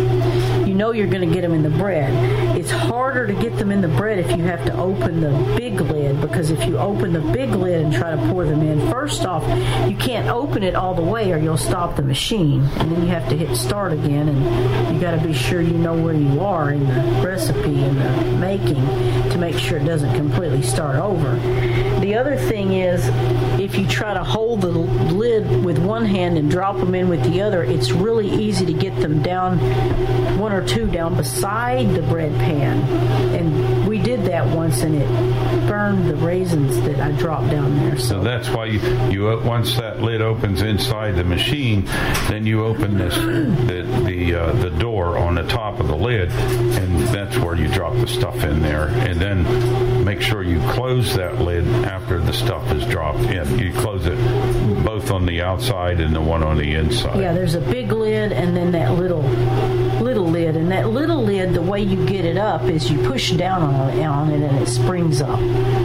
you know you're going to get them in the bread. It's harder to get them in the bread if you have to open the big lid because if you open the big lid and try to pour them in first off you can't open it all the way or you'll stop the machine. And then you have to hit start again and you got to be sure you know where you are in the recipe and the making to make sure it doesn't completely start over. The other thing is if you try to hold the lid with one hand and drop them in with the other it's really easy to get them down one or two down beside the bread pan. And we did that once and it burned the raisins that I dropped down there So that's why you, you once that lid opens inside the machine, then you open this the the uh, the door on the top of the lid, and that's where you drop the stuff in there, and then make sure you close that lid after the stuff is dropped in. You close it both on the outside and the one on the inside. Yeah, there's a big lid and then that little little lid, and that little lid, the way you get it up is you push down on it, on it and it springs up,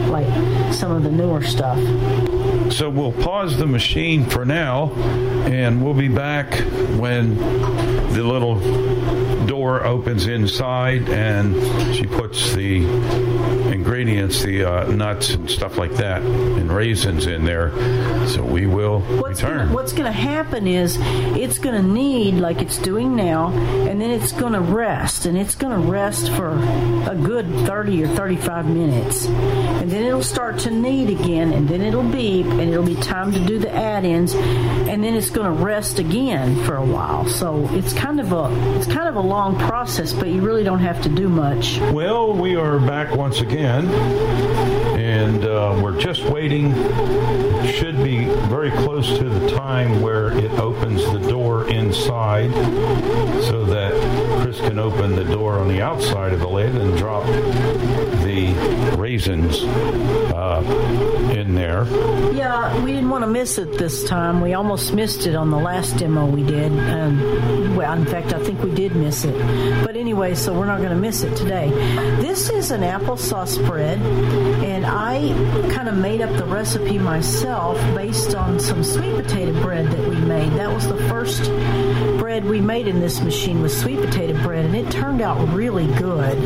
like some of the newer stuff. So we'll pause the machine for now, and we'll be back when the little door opens inside and she puts the ingredients, the uh, nuts and stuff like that, and raisins in there. So we will What's return. gonna, what's going to happen is it's going to knead like it's doing now, and then it's going to rest, and it's going to rest for a good 30 or 35 minutes. And then it'll start to knead again, and then it'll beep, and it'll be time to do the add-ins, and then it's going to rest again for a while. So it's kind of a it's kind of a long process, but you really don't have to do much. Well, we are back once again, and uh, we're just waiting. Should be very close to the time where it opens the door inside, so that Chris can open the door on the outside of the lid and drop the raisins uh, in there. Yeah, we didn't want to miss it this time. We almost missed it on the last demo we did. And, well, in fact, I think we did miss it. But anyway, so we're not going to miss it today. This is an applesauce bread, and I kind of made up the recipe myself based on some sweet potato bread that we made. That was the first bread we made in this machine was sweet potato bread, and it turned out really good.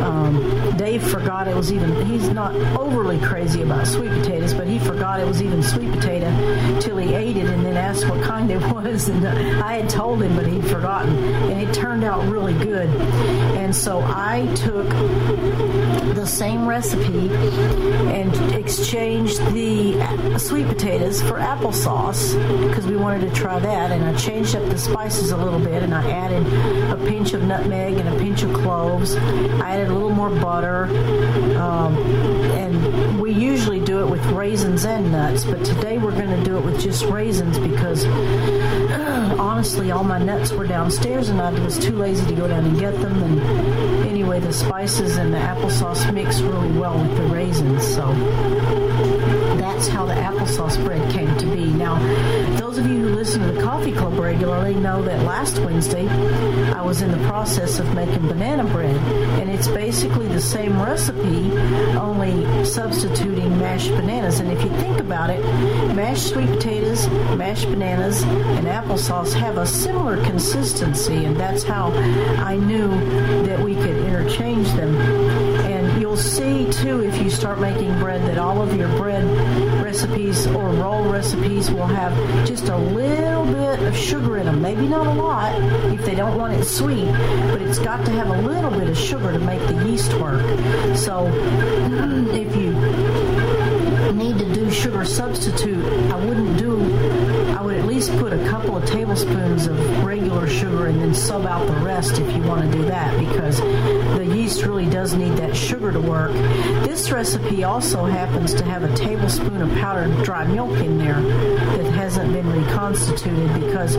Um, Dave forgot it was even, he's not overly crazy about sweet potatoes, but he forgot it was even sweet potato till he ate it and then asked what kind it was. And I had told him, but he'd forgotten. And it turned out really good. And so I took the same recipe and exchanged the sweet potatoes for applesauce because we wanted to try that. And I changed up the spices a little bit and I added a pinch of nutmeg and a pinch of cloves. I added a little more butter. Um, and we usually it with raisins and nuts, but today we're going to do it with just raisins because honestly, all my nuts were downstairs and I was too lazy to go down and get them. And anyway, the spices and the applesauce mix really well with the raisins. So that's how the applesauce bread came to be. Now, those of you who listen to the Coffee Club regularly know that last Wednesday I was in the process of making banana bread, and it's basically the same recipe, only substituting mashed bananas. And if you think about it, mashed sweet potatoes, mashed bananas, and applesauce have a similar consistency, and that's how I knew that we could interchange them. And you'll see too if you start making bread that all of your bread recipes or roll recipes will have just a little bit of sugar in them. Maybe not a lot if they don't want it sweet, but it's got to have a little bit of sugar to make the yeast work. So if you need to do sugar substitute, I wouldn't do, I would at least put a couple of tablespoons of regular sugar and then sub out the rest if you want to do that because the yeast really does need that sugar to work. This recipe also happens to have a tablespoon of powdered dry milk in there that hasn't been reconstituted because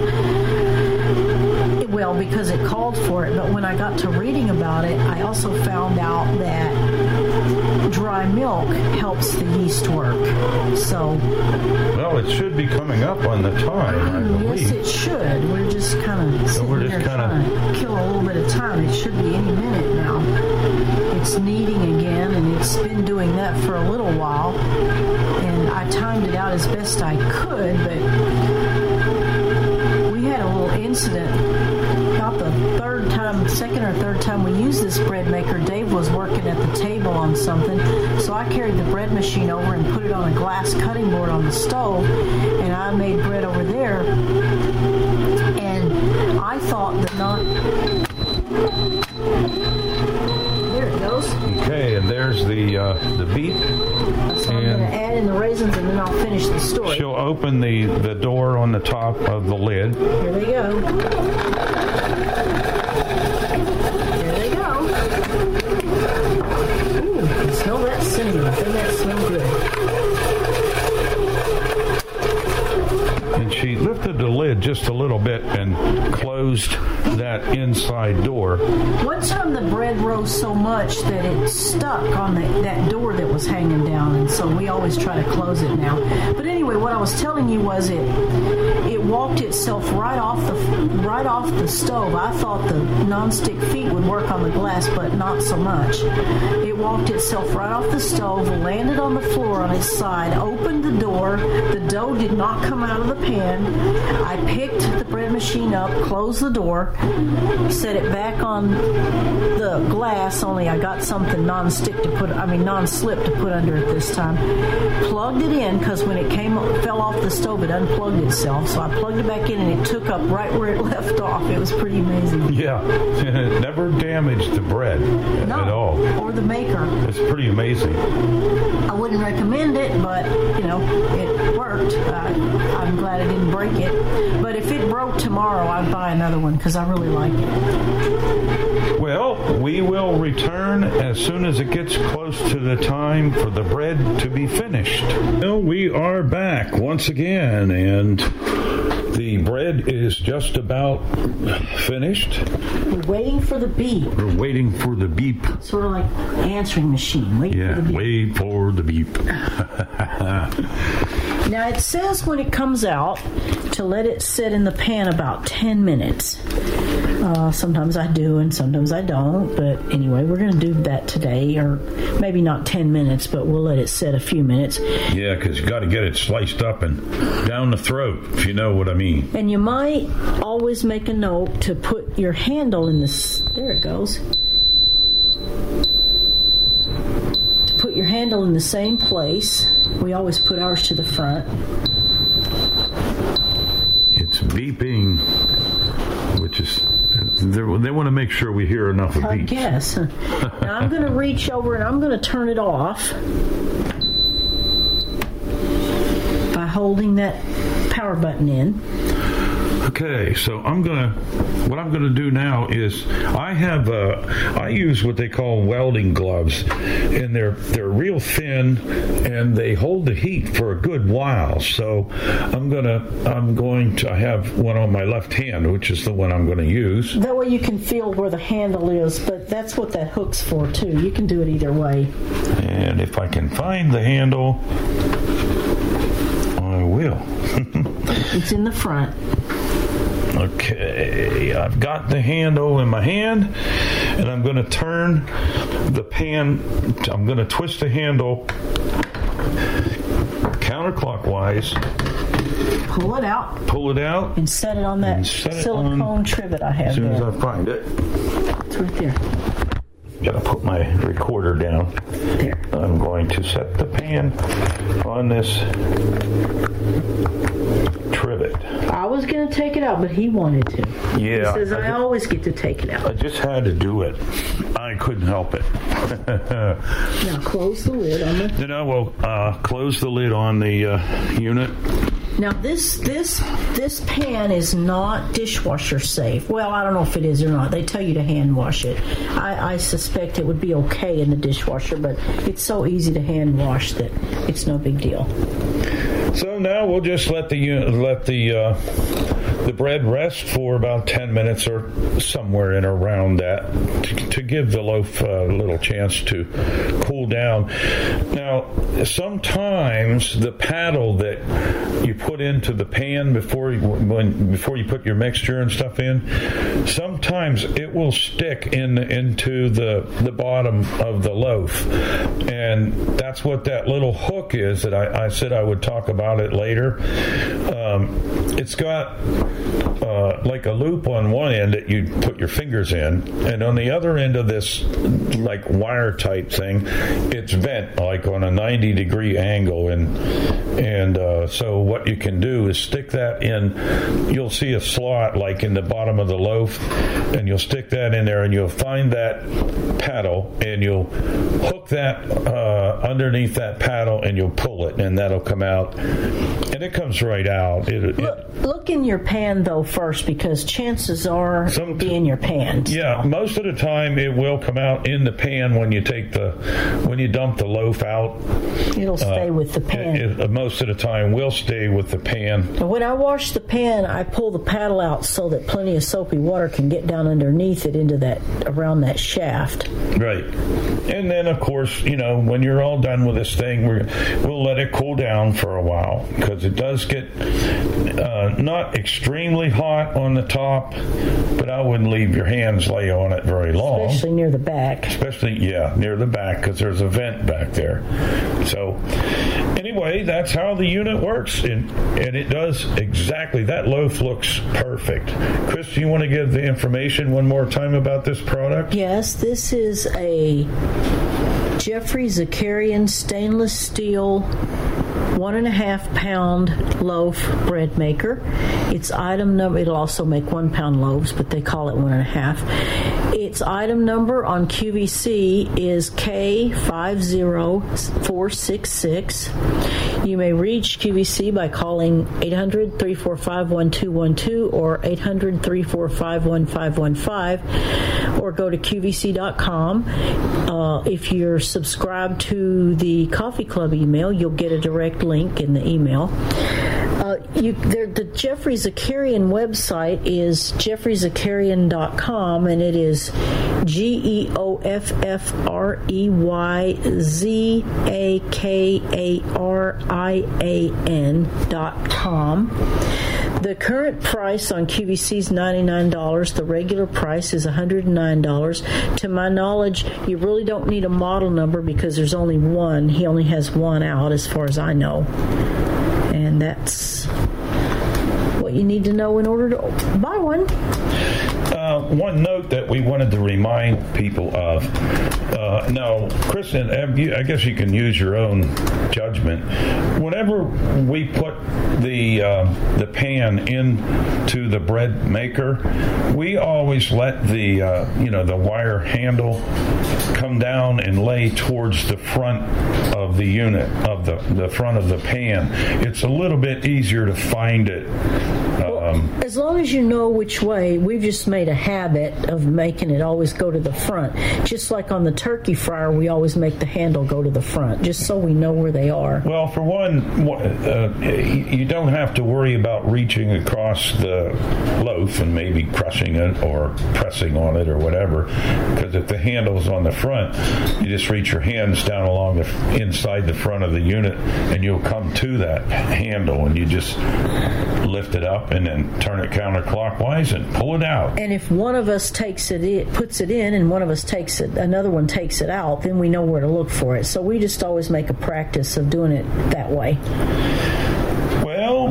well because it called for it but when i got to reading about it i also found out that dry milk helps the yeast work. So Well, it should be coming up on the time, I um, believe. yes it should. We're just kind of So we're just kind kinda- kill a little bit of time. It should be any minute now. It's kneading again and it's been doing that for a little while. And i timed it out as best i could but we had a little incident third time, second or third time we used this bread maker. Dave was working at the table on something, so I carried the bread machine over and put it on a glass cutting board on the stove, and I made bread over there. And I thought that not. There it goes. Okay, and there's the uh, the beet. So I'm going to add in the raisins, and then I'll finish the story. She'll open the, the door on the top of the lid. Here they go. Here they go. Ooh, smell that that good? And she lifted the lid just a little bit and closed that inside door. One time the bread rose so much that it stuck on the, that door that was hanging down, and so we always try to close it now. But anyway, what I was telling you was it it walked itself right off the right off the stove. I thought the nonstick feet would work on the glass, but not so much. It walked itself right off the stove, landed on the floor on its side, opened the door. The dough did not come out of the pan. I picked the bread machine up, closed the door, set it back on the glass, only I got something non-stick to put, I mean non-slip to put under it this time. Plugged it in because when it came fell off the stove, it unplugged itself. So I plugged it back in and it took up right where it left off. It was pretty amazing. Yeah, it never damaged the bread at all. Or the maker. It's pretty amazing. I wouldn't recommend it, but you know, it worked. I, I'm glad I didn't break it. But if it broke tomorrow, I'd buy another one because I really like it. Well, we will return as soon as it gets close to the time for the bread to be finished. Well, we are back once again, and The bread is just about finished. We're waiting for the beep. We're waiting for the beep. Sort of like answering machine. Wait Yeah, for the beep. wait for the beep. Now it says when it comes out to let it sit in the pan about 10 minutes. Uh, sometimes I do and sometimes I don't, but anyway, we're going to do that today, or maybe not 10 minutes, but we'll let it sit a few minutes. yeah, because you got to get it sliced up and down the throat, if you know what I mean. And you might always make a note to put your handle in this. There it goes. To put your handle in the same place. We always put ours to the front. It's beeping, which is they're- want to make sure we hear enough of I beeps. guess. now I'm going to reach over and I'm going to turn it off by holding that power button in. Okay, so I'm gonna. What I'm gonna do now is I have. Uh, I use what they call welding gloves, and they're they're real thin, and they hold the heat for a good while. So I'm gonna. I'm going to. I have one on my left hand, which is the one I'm going to use. That way you can feel where the handle is, but that's what that hook's for too. You can do it either way. And if I can find the handle, I will. It's in the front. Okay, I've got the handle in my hand, and I'm going to turn the pan. I'm going to twist the handle counterclockwise, Pull it out pull it out. and set it on that set silicone on- trivet I have As soon as there. I find it, It's right there. gotta put my recorder down. There. I'm going to set the pan on this was going to take it out, but he wanted to. Yeah, He says, I I always get to take it out. I just had to do it. I couldn't help it. Now close the lid on the. Then I will uh, close the lid on the uh, unit. Now this this this pan is not dishwasher safe. Well, I don't know if it is or not. They tell you to hand wash it. I, I suspect it would be okay in the dishwasher, but it's so easy to hand wash that it's no big deal. So now we'll just let the let the uh, the bread rest for about ten minutes or somewhere in around that to, to give the loaf a little chance to cool down. Now, sometimes the paddle that you put into the pan before you, when before you put your mixture and stuff in, sometimes it will stick in into the the bottom of the loaf, and that's what that little hook is that I, I said I would talk about it later. Um, it's got uh, like a loop on one end that you put your fingers in, and on the other end of this like wire type thing, it's bent like on a 90 degree angle, and and uh, so what you can do is stick that in. You'll see a slot like in the bottom of the loaf, and you'll stick that in there, and you'll find that paddle, and you'll hook that uh, underneath that paddle, and you'll pull it, and that'll come out, and it comes right out. It, it, Look in your pan though first, because chances are it'll be in your pan. Yeah, most of the time it will come out in the pan when you take the when you dump the loaf out. It'll stay with the pan. It, it- most of the time will stay with the pan. And when I wash the pan, I pull the paddle out so that plenty of soapy water can get down underneath it into that around that shaft. Right. And then of course, you know, when you're all done with this thing, we're, we'll let it cool down for a while because it does get uh, not extremely hot on the top, but I wouldn't leave your hands lay on it very long. Especially near the back. Especially, yeah, near the back because there's a vent back there. So, anyway, that's how the unit works, and, and it does exactly. That loaf looks perfect. Chris, do you want to give the information one more time about this product? Yes, this is a Geoffrey Zakarian stainless steel one and a half pound loaf bread maker. Its item number, it'll also make one pound loaves, but they call it one and a half. Its item number on QVC is K50466. You may reach QVC by calling 800 345 1212 or 800 345 1515 or go to QVC.com. Uh, if you're subscribed to the Coffee Club email, you'll get a direct link in the email. Uh, you, the Geoffrey Zakarian website is geoffreyzakarian.com, and it is G E O F F R E Y Z A K A R I A N dot com. The current price on QVC is $99. The regular price is $109. To my knowledge, you really don't need a model number because there's only one. He only has one out, as far as I know. And that's what you need to know in order to buy one. Uh, one that we wanted to remind people of. Uh, now, Kristen, I guess you can use your own judgment. Whenever we put the uh, the pan into the bread maker, we always let the uh, you know the wire handle come down and lay towards the front of the unit of the the front of the pan. It's a little bit easier to find it. Um, As long as you know which way, we've just made a habit of making it always go to the front. Just like on the turkey fryer, we always make the handle go to the front, just so we know where they are. Well, for one, uh, you don't have to worry about reaching across the loaf and maybe crushing it or pressing on it or whatever. Because if the handle's on the front, you just reach your hands down along the inside the front of the unit, and you'll come to that handle, and you just lift it up and then turn it counterclockwise and pull it out. And if one of us takes it, in, puts it in, and one of us takes it, another one takes it out, then we know where to look for it. So we just always make a practice of doing it that way. Well,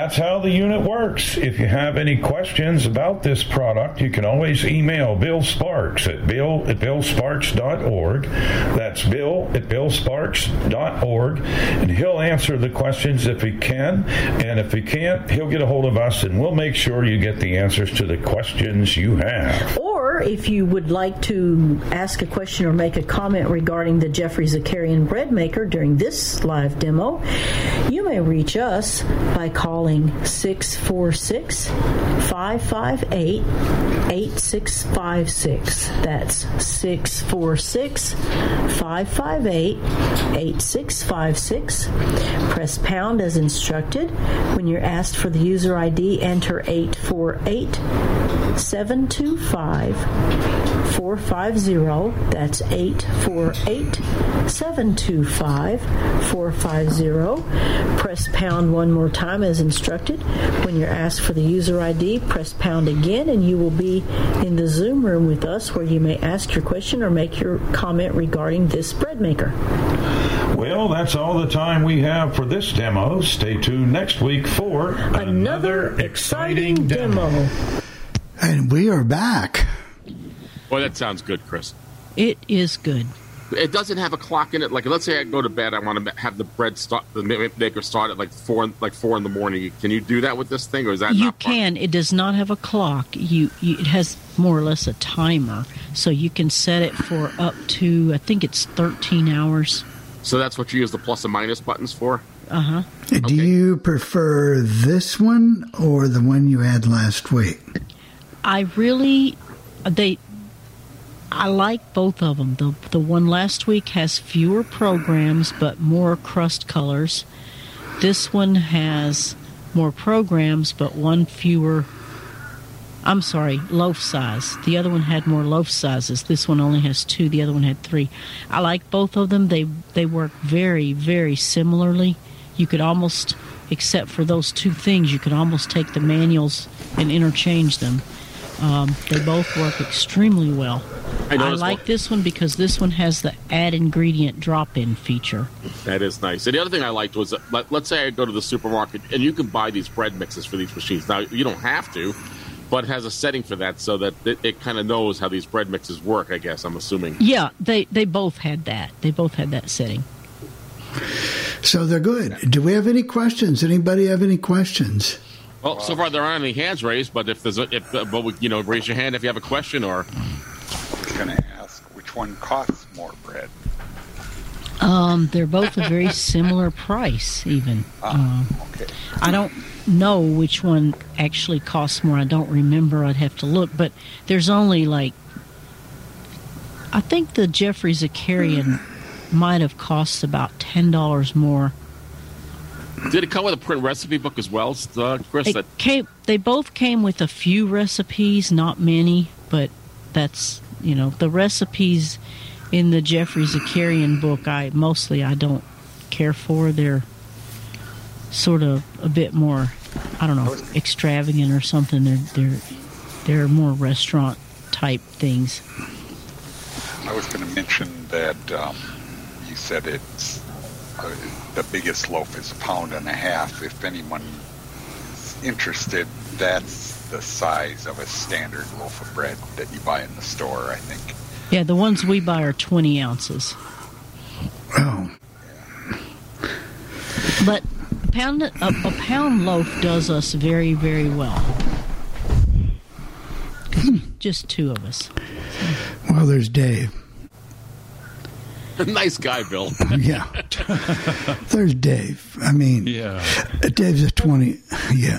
that's how the unit works. If you have any questions about this product, you can always email Bill Sparks at bill at billsparks.org. That's bill at billsparks.org. And he'll answer the questions if he can. And if he can't, he'll get a hold of us and we'll make sure you get the answers to the questions you have. If you would like to ask a question or make a comment regarding the Geoffrey Zakarian bread maker during this live demo, you may reach us by calling 646 558 8656. That's 646 558 8656. Press pound as instructed. When you're asked for the user ID, enter 848 725 450. That's 848 725 450. Press pound one more time as instructed. When you're asked for the user ID, press pound again and you will be in the Zoom room with us where you may ask your question or make your comment regarding this bread maker. Well, that's all the time we have for this demo. Stay tuned next week for Another exciting demo. And we are back. Boy, that sounds good, Chris. It is good. It doesn't have a clock in it. Like, let's say I go to bed, I want to have the bread start, the maker start at like four, like four in the morning. Can you do that with this thing, or is that You not? can. It does not have a clock. You, you it has more or less a timer, so you can set it for up to I think it's 13 hours. So that's what you use the plus and minus buttons for. Uh huh. Do you prefer this one or the one you had last week? I really they I like both of them. The the one last week has fewer programs but more crust colors. This one has more programs but one fewer I'm sorry, loaf size. The other one had more loaf sizes. This one only has two. The other one had three. I like both of them. They they work very very similarly. You could almost, except for those two things, you could almost take the manuals and interchange them. Um, they both work extremely well. I I, like one- this one because this one has the add ingredient drop in feature. That is nice. And the other thing I liked was, let, let's say I go to the supermarket and you can buy these bread mixes for these machines. Now you don't have to, but it has a setting for that so that it, it kind of knows how these bread mixes work. I guess I'm assuming. Yeah, they, they both had that. They both had that setting. So they're good. Do we have any questions? Anybody have any questions? Well, so far there aren't any hands raised, but if there's a, if uh, but we- you know, raise your hand if you have a question or. I was going to ask which one costs more bread. Um, they're both a very similar price, even. Ah, Um, I don't know which one actually costs more. I don't remember. I'd have to look. But there's only like, I think the Geoffrey Zakarian might have cost about ten dollars more Did it come with a print recipe book as well, uh, Chris? They came. They both came with a few recipes, not many, but that's you know the recipes in the Geoffrey Zakarian book. I mostly I don't care for. They're sort of a bit more, I don't know, extravagant or something. They're they're they're more restaurant type things. I was going to mention that um, you said it's uh, the biggest loaf is a pound and a half. If anyone is interested, that's the size of a standard loaf of bread that you buy in the store. I think. Yeah, the ones we buy are twenty ounces. Oh. But a pound a, a pound loaf does us very very well. Just two of us. Well, there's Dave. nice guy, Bill. Yeah. There's Dave. I mean, yeah. Dave's a 20. Yeah.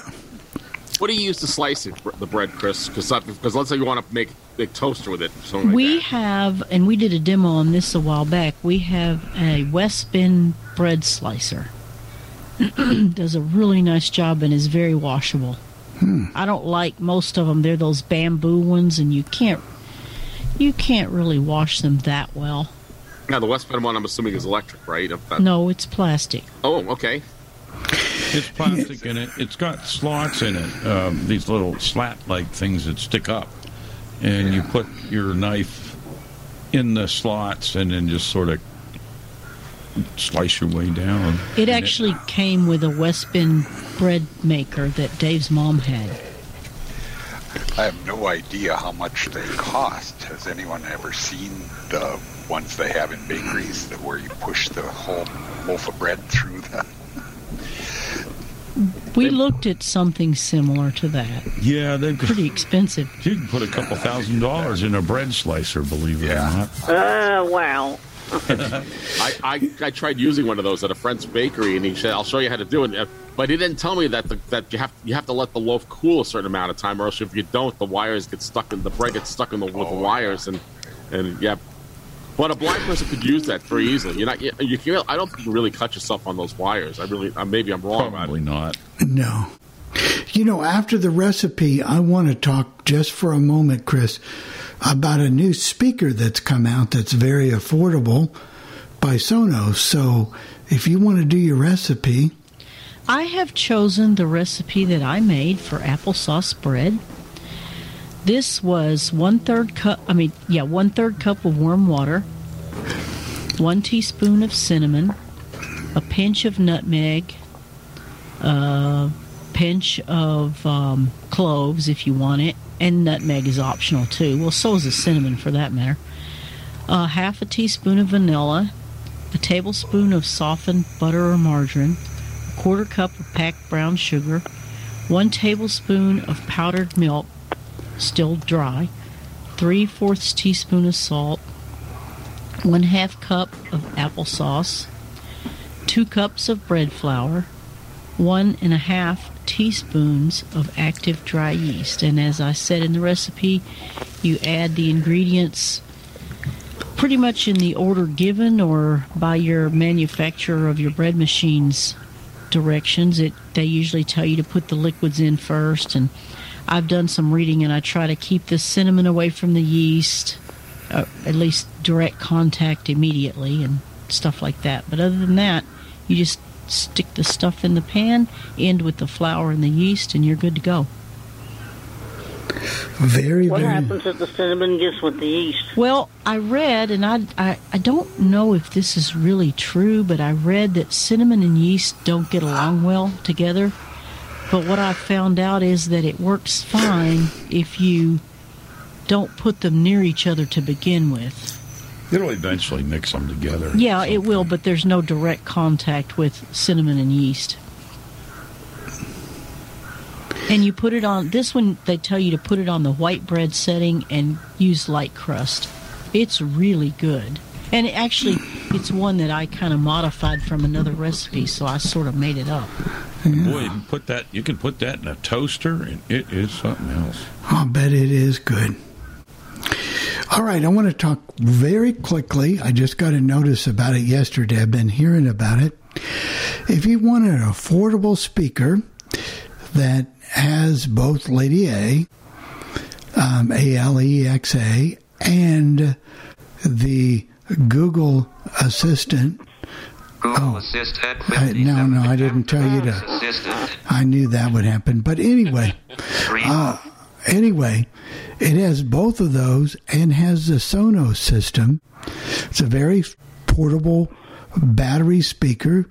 What do you use to slice it, the bread, Chris? Because let's say you want to make a toaster with it, or something like we have, and we did a demo on this a while back. We have a West Bend bread slicer. Does a really nice job and is very washable. Hmm. I don't like most of them. They're those bamboo ones, and you can't you can't really wash them that well. that. Now, the West Bend one, I'm assuming, is electric, right? No, it's plastic. Oh, okay. It's plastic in it. It's got slots in it. Um, these little slat-like things that stick up, and you put your knife in the slots, and then just sort of slice your way down. It And actually came with a West Bend bread maker that Dave's mom had. I have no idea how much they cost. Has anyone ever seen the ones they have in bakeries that where you push the whole loaf of bread through the? We looked at something similar to that. Yeah, they're pretty expensive. You can put a couple thousand dollars in a bread slicer, believe it or not. Uh, wow. I, I, I tried using one of those at a friend's bakery, and he said, "I'll show you how to do it." Uh, But he didn't tell me that the, that you have you have to let the loaf cool a certain amount of time, or else if you don't, the wires get stuck in the bread gets stuck in the with the wires, and and yeah. But a blind person could use that very easily. You're not you, you can. I don't think you really cut yourself on those wires. I really uh, maybe I'm wrong. Probably not. No. You know, after the recipe, I want to talk just for a moment, Chris, about a new speaker that's come out that's very affordable by Sonos. So if you want to do your recipe, I have chosen the recipe that I made for applesauce bread. This was one third cup, I mean, yeah, one third cup of warm water, one teaspoon of cinnamon, a pinch of nutmeg, a pinch of um, cloves if you want it, and nutmeg is optional too. Well, so is the cinnamon for that matter. Uh, half a teaspoon of vanilla, a tablespoon of softened butter or margarine, a quarter cup of packed brown sugar, one tablespoon of powdered milk, still dry, three fourths teaspoon of salt, one half cup of applesauce, two cups of bread flour, one and a half teaspoons of active dry yeast. And as I said in the recipe, you add the ingredients pretty much in the order given or by your manufacturer of your bread machine's directions. It they usually tell you to put the liquids in first and I've done some reading and I try to keep the cinnamon away from the yeast, uh, at least direct contact immediately and stuff like that. But other than that, you just stick the stuff in the pan, end with the flour and the yeast, and you're good to go. very, What very. happens if the cinnamon gets with the yeast? Well, I read, and I, I, I don't know if this is really true, but I read that cinnamon and yeast don't get along well together. But what I found out is that it works fine if you don't put them near each other to begin with. It'll eventually mix them together. Yeah, it will, but there's no direct contact with cinnamon and yeast. And you put it on this one, they tell you to put it on the white bread setting and use light crust. It's really good. And it actually, it's one that I kind of modified from another recipe, so I sort of made it up. Boy, you can put that. You can put that in a toaster, and it is something else. I'll bet it is good. All right, I want to talk very quickly. I just got a notice about it yesterday. I've been hearing about it. If you want an affordable speaker that has both Lady A, um, A L E X A, and the Google Assistant. Google Assistant. I, no, no, I didn't tell you to. Assistant. I knew that would happen. But anyway, uh, anyway, it has both of those and has the Sonos system. It's a very portable battery speaker,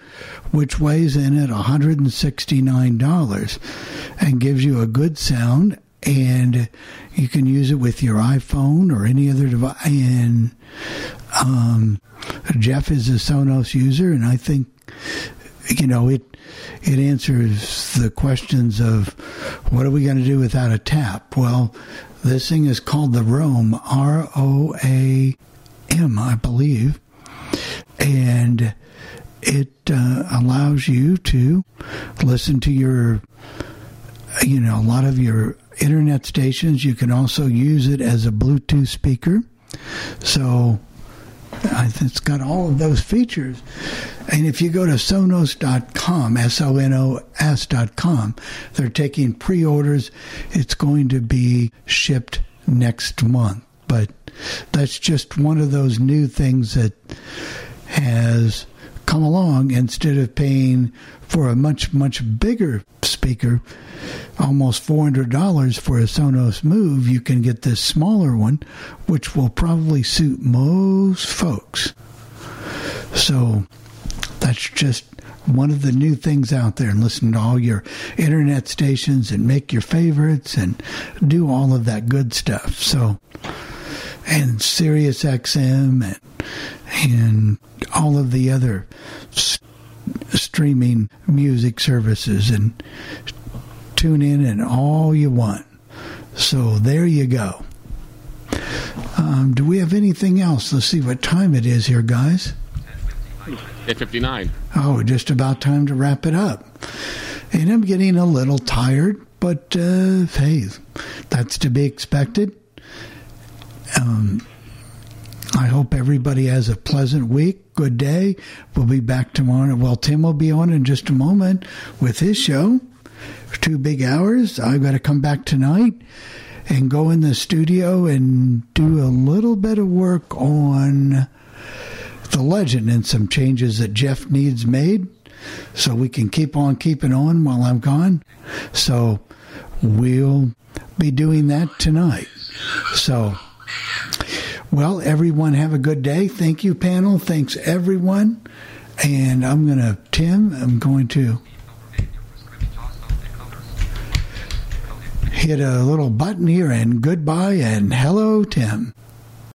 which weighs in at $169 and gives you a good sound. And you can use it with your iPhone or any other device. And um, Jeff is a Sonos user, and I think you know it. It answers the questions of what are we going to do without a tap? Well, this thing is called the Roam, R O A M, I believe, and it uh, allows you to listen to your, you know, a lot of your internet stations. You can also use it as a Bluetooth speaker. So it's got all of those features. And if you go to sonos.com, S O N O S.com, they're taking pre orders. It's going to be shipped next month. But that's just one of those new things that has come along instead of paying for a much, much bigger speaker, almost $400 for a Sonos Move, you can get this smaller one, which will probably suit most folks. So that's just one of the new things out there and listen to all your internet stations and make your favorites and do all of that good stuff. So and Sirius XM and and all of the other streaming music services and tune in and all you want. So there you go. Um, do we have anything else? Let's see what time it is here, guys. At 59. Oh, just about time to wrap it up. And I'm getting a little tired, but uh, hey, that's to be expected. Um, I hope everybody has a pleasant week. Good day. We'll be back tomorrow. Well, Tim will be on in just a moment with his show. Two big hours. I've got to come back tonight and go in the studio and do a little bit of work on the legend and some changes that Jeff needs made so we can keep on keeping on while I'm gone. So we'll be doing that tonight. So, well, everyone have a good day. Thank you, panel. Thanks, everyone. And I'm going to, Tim, I'm going to hit a little button here and goodbye and hello, Tim.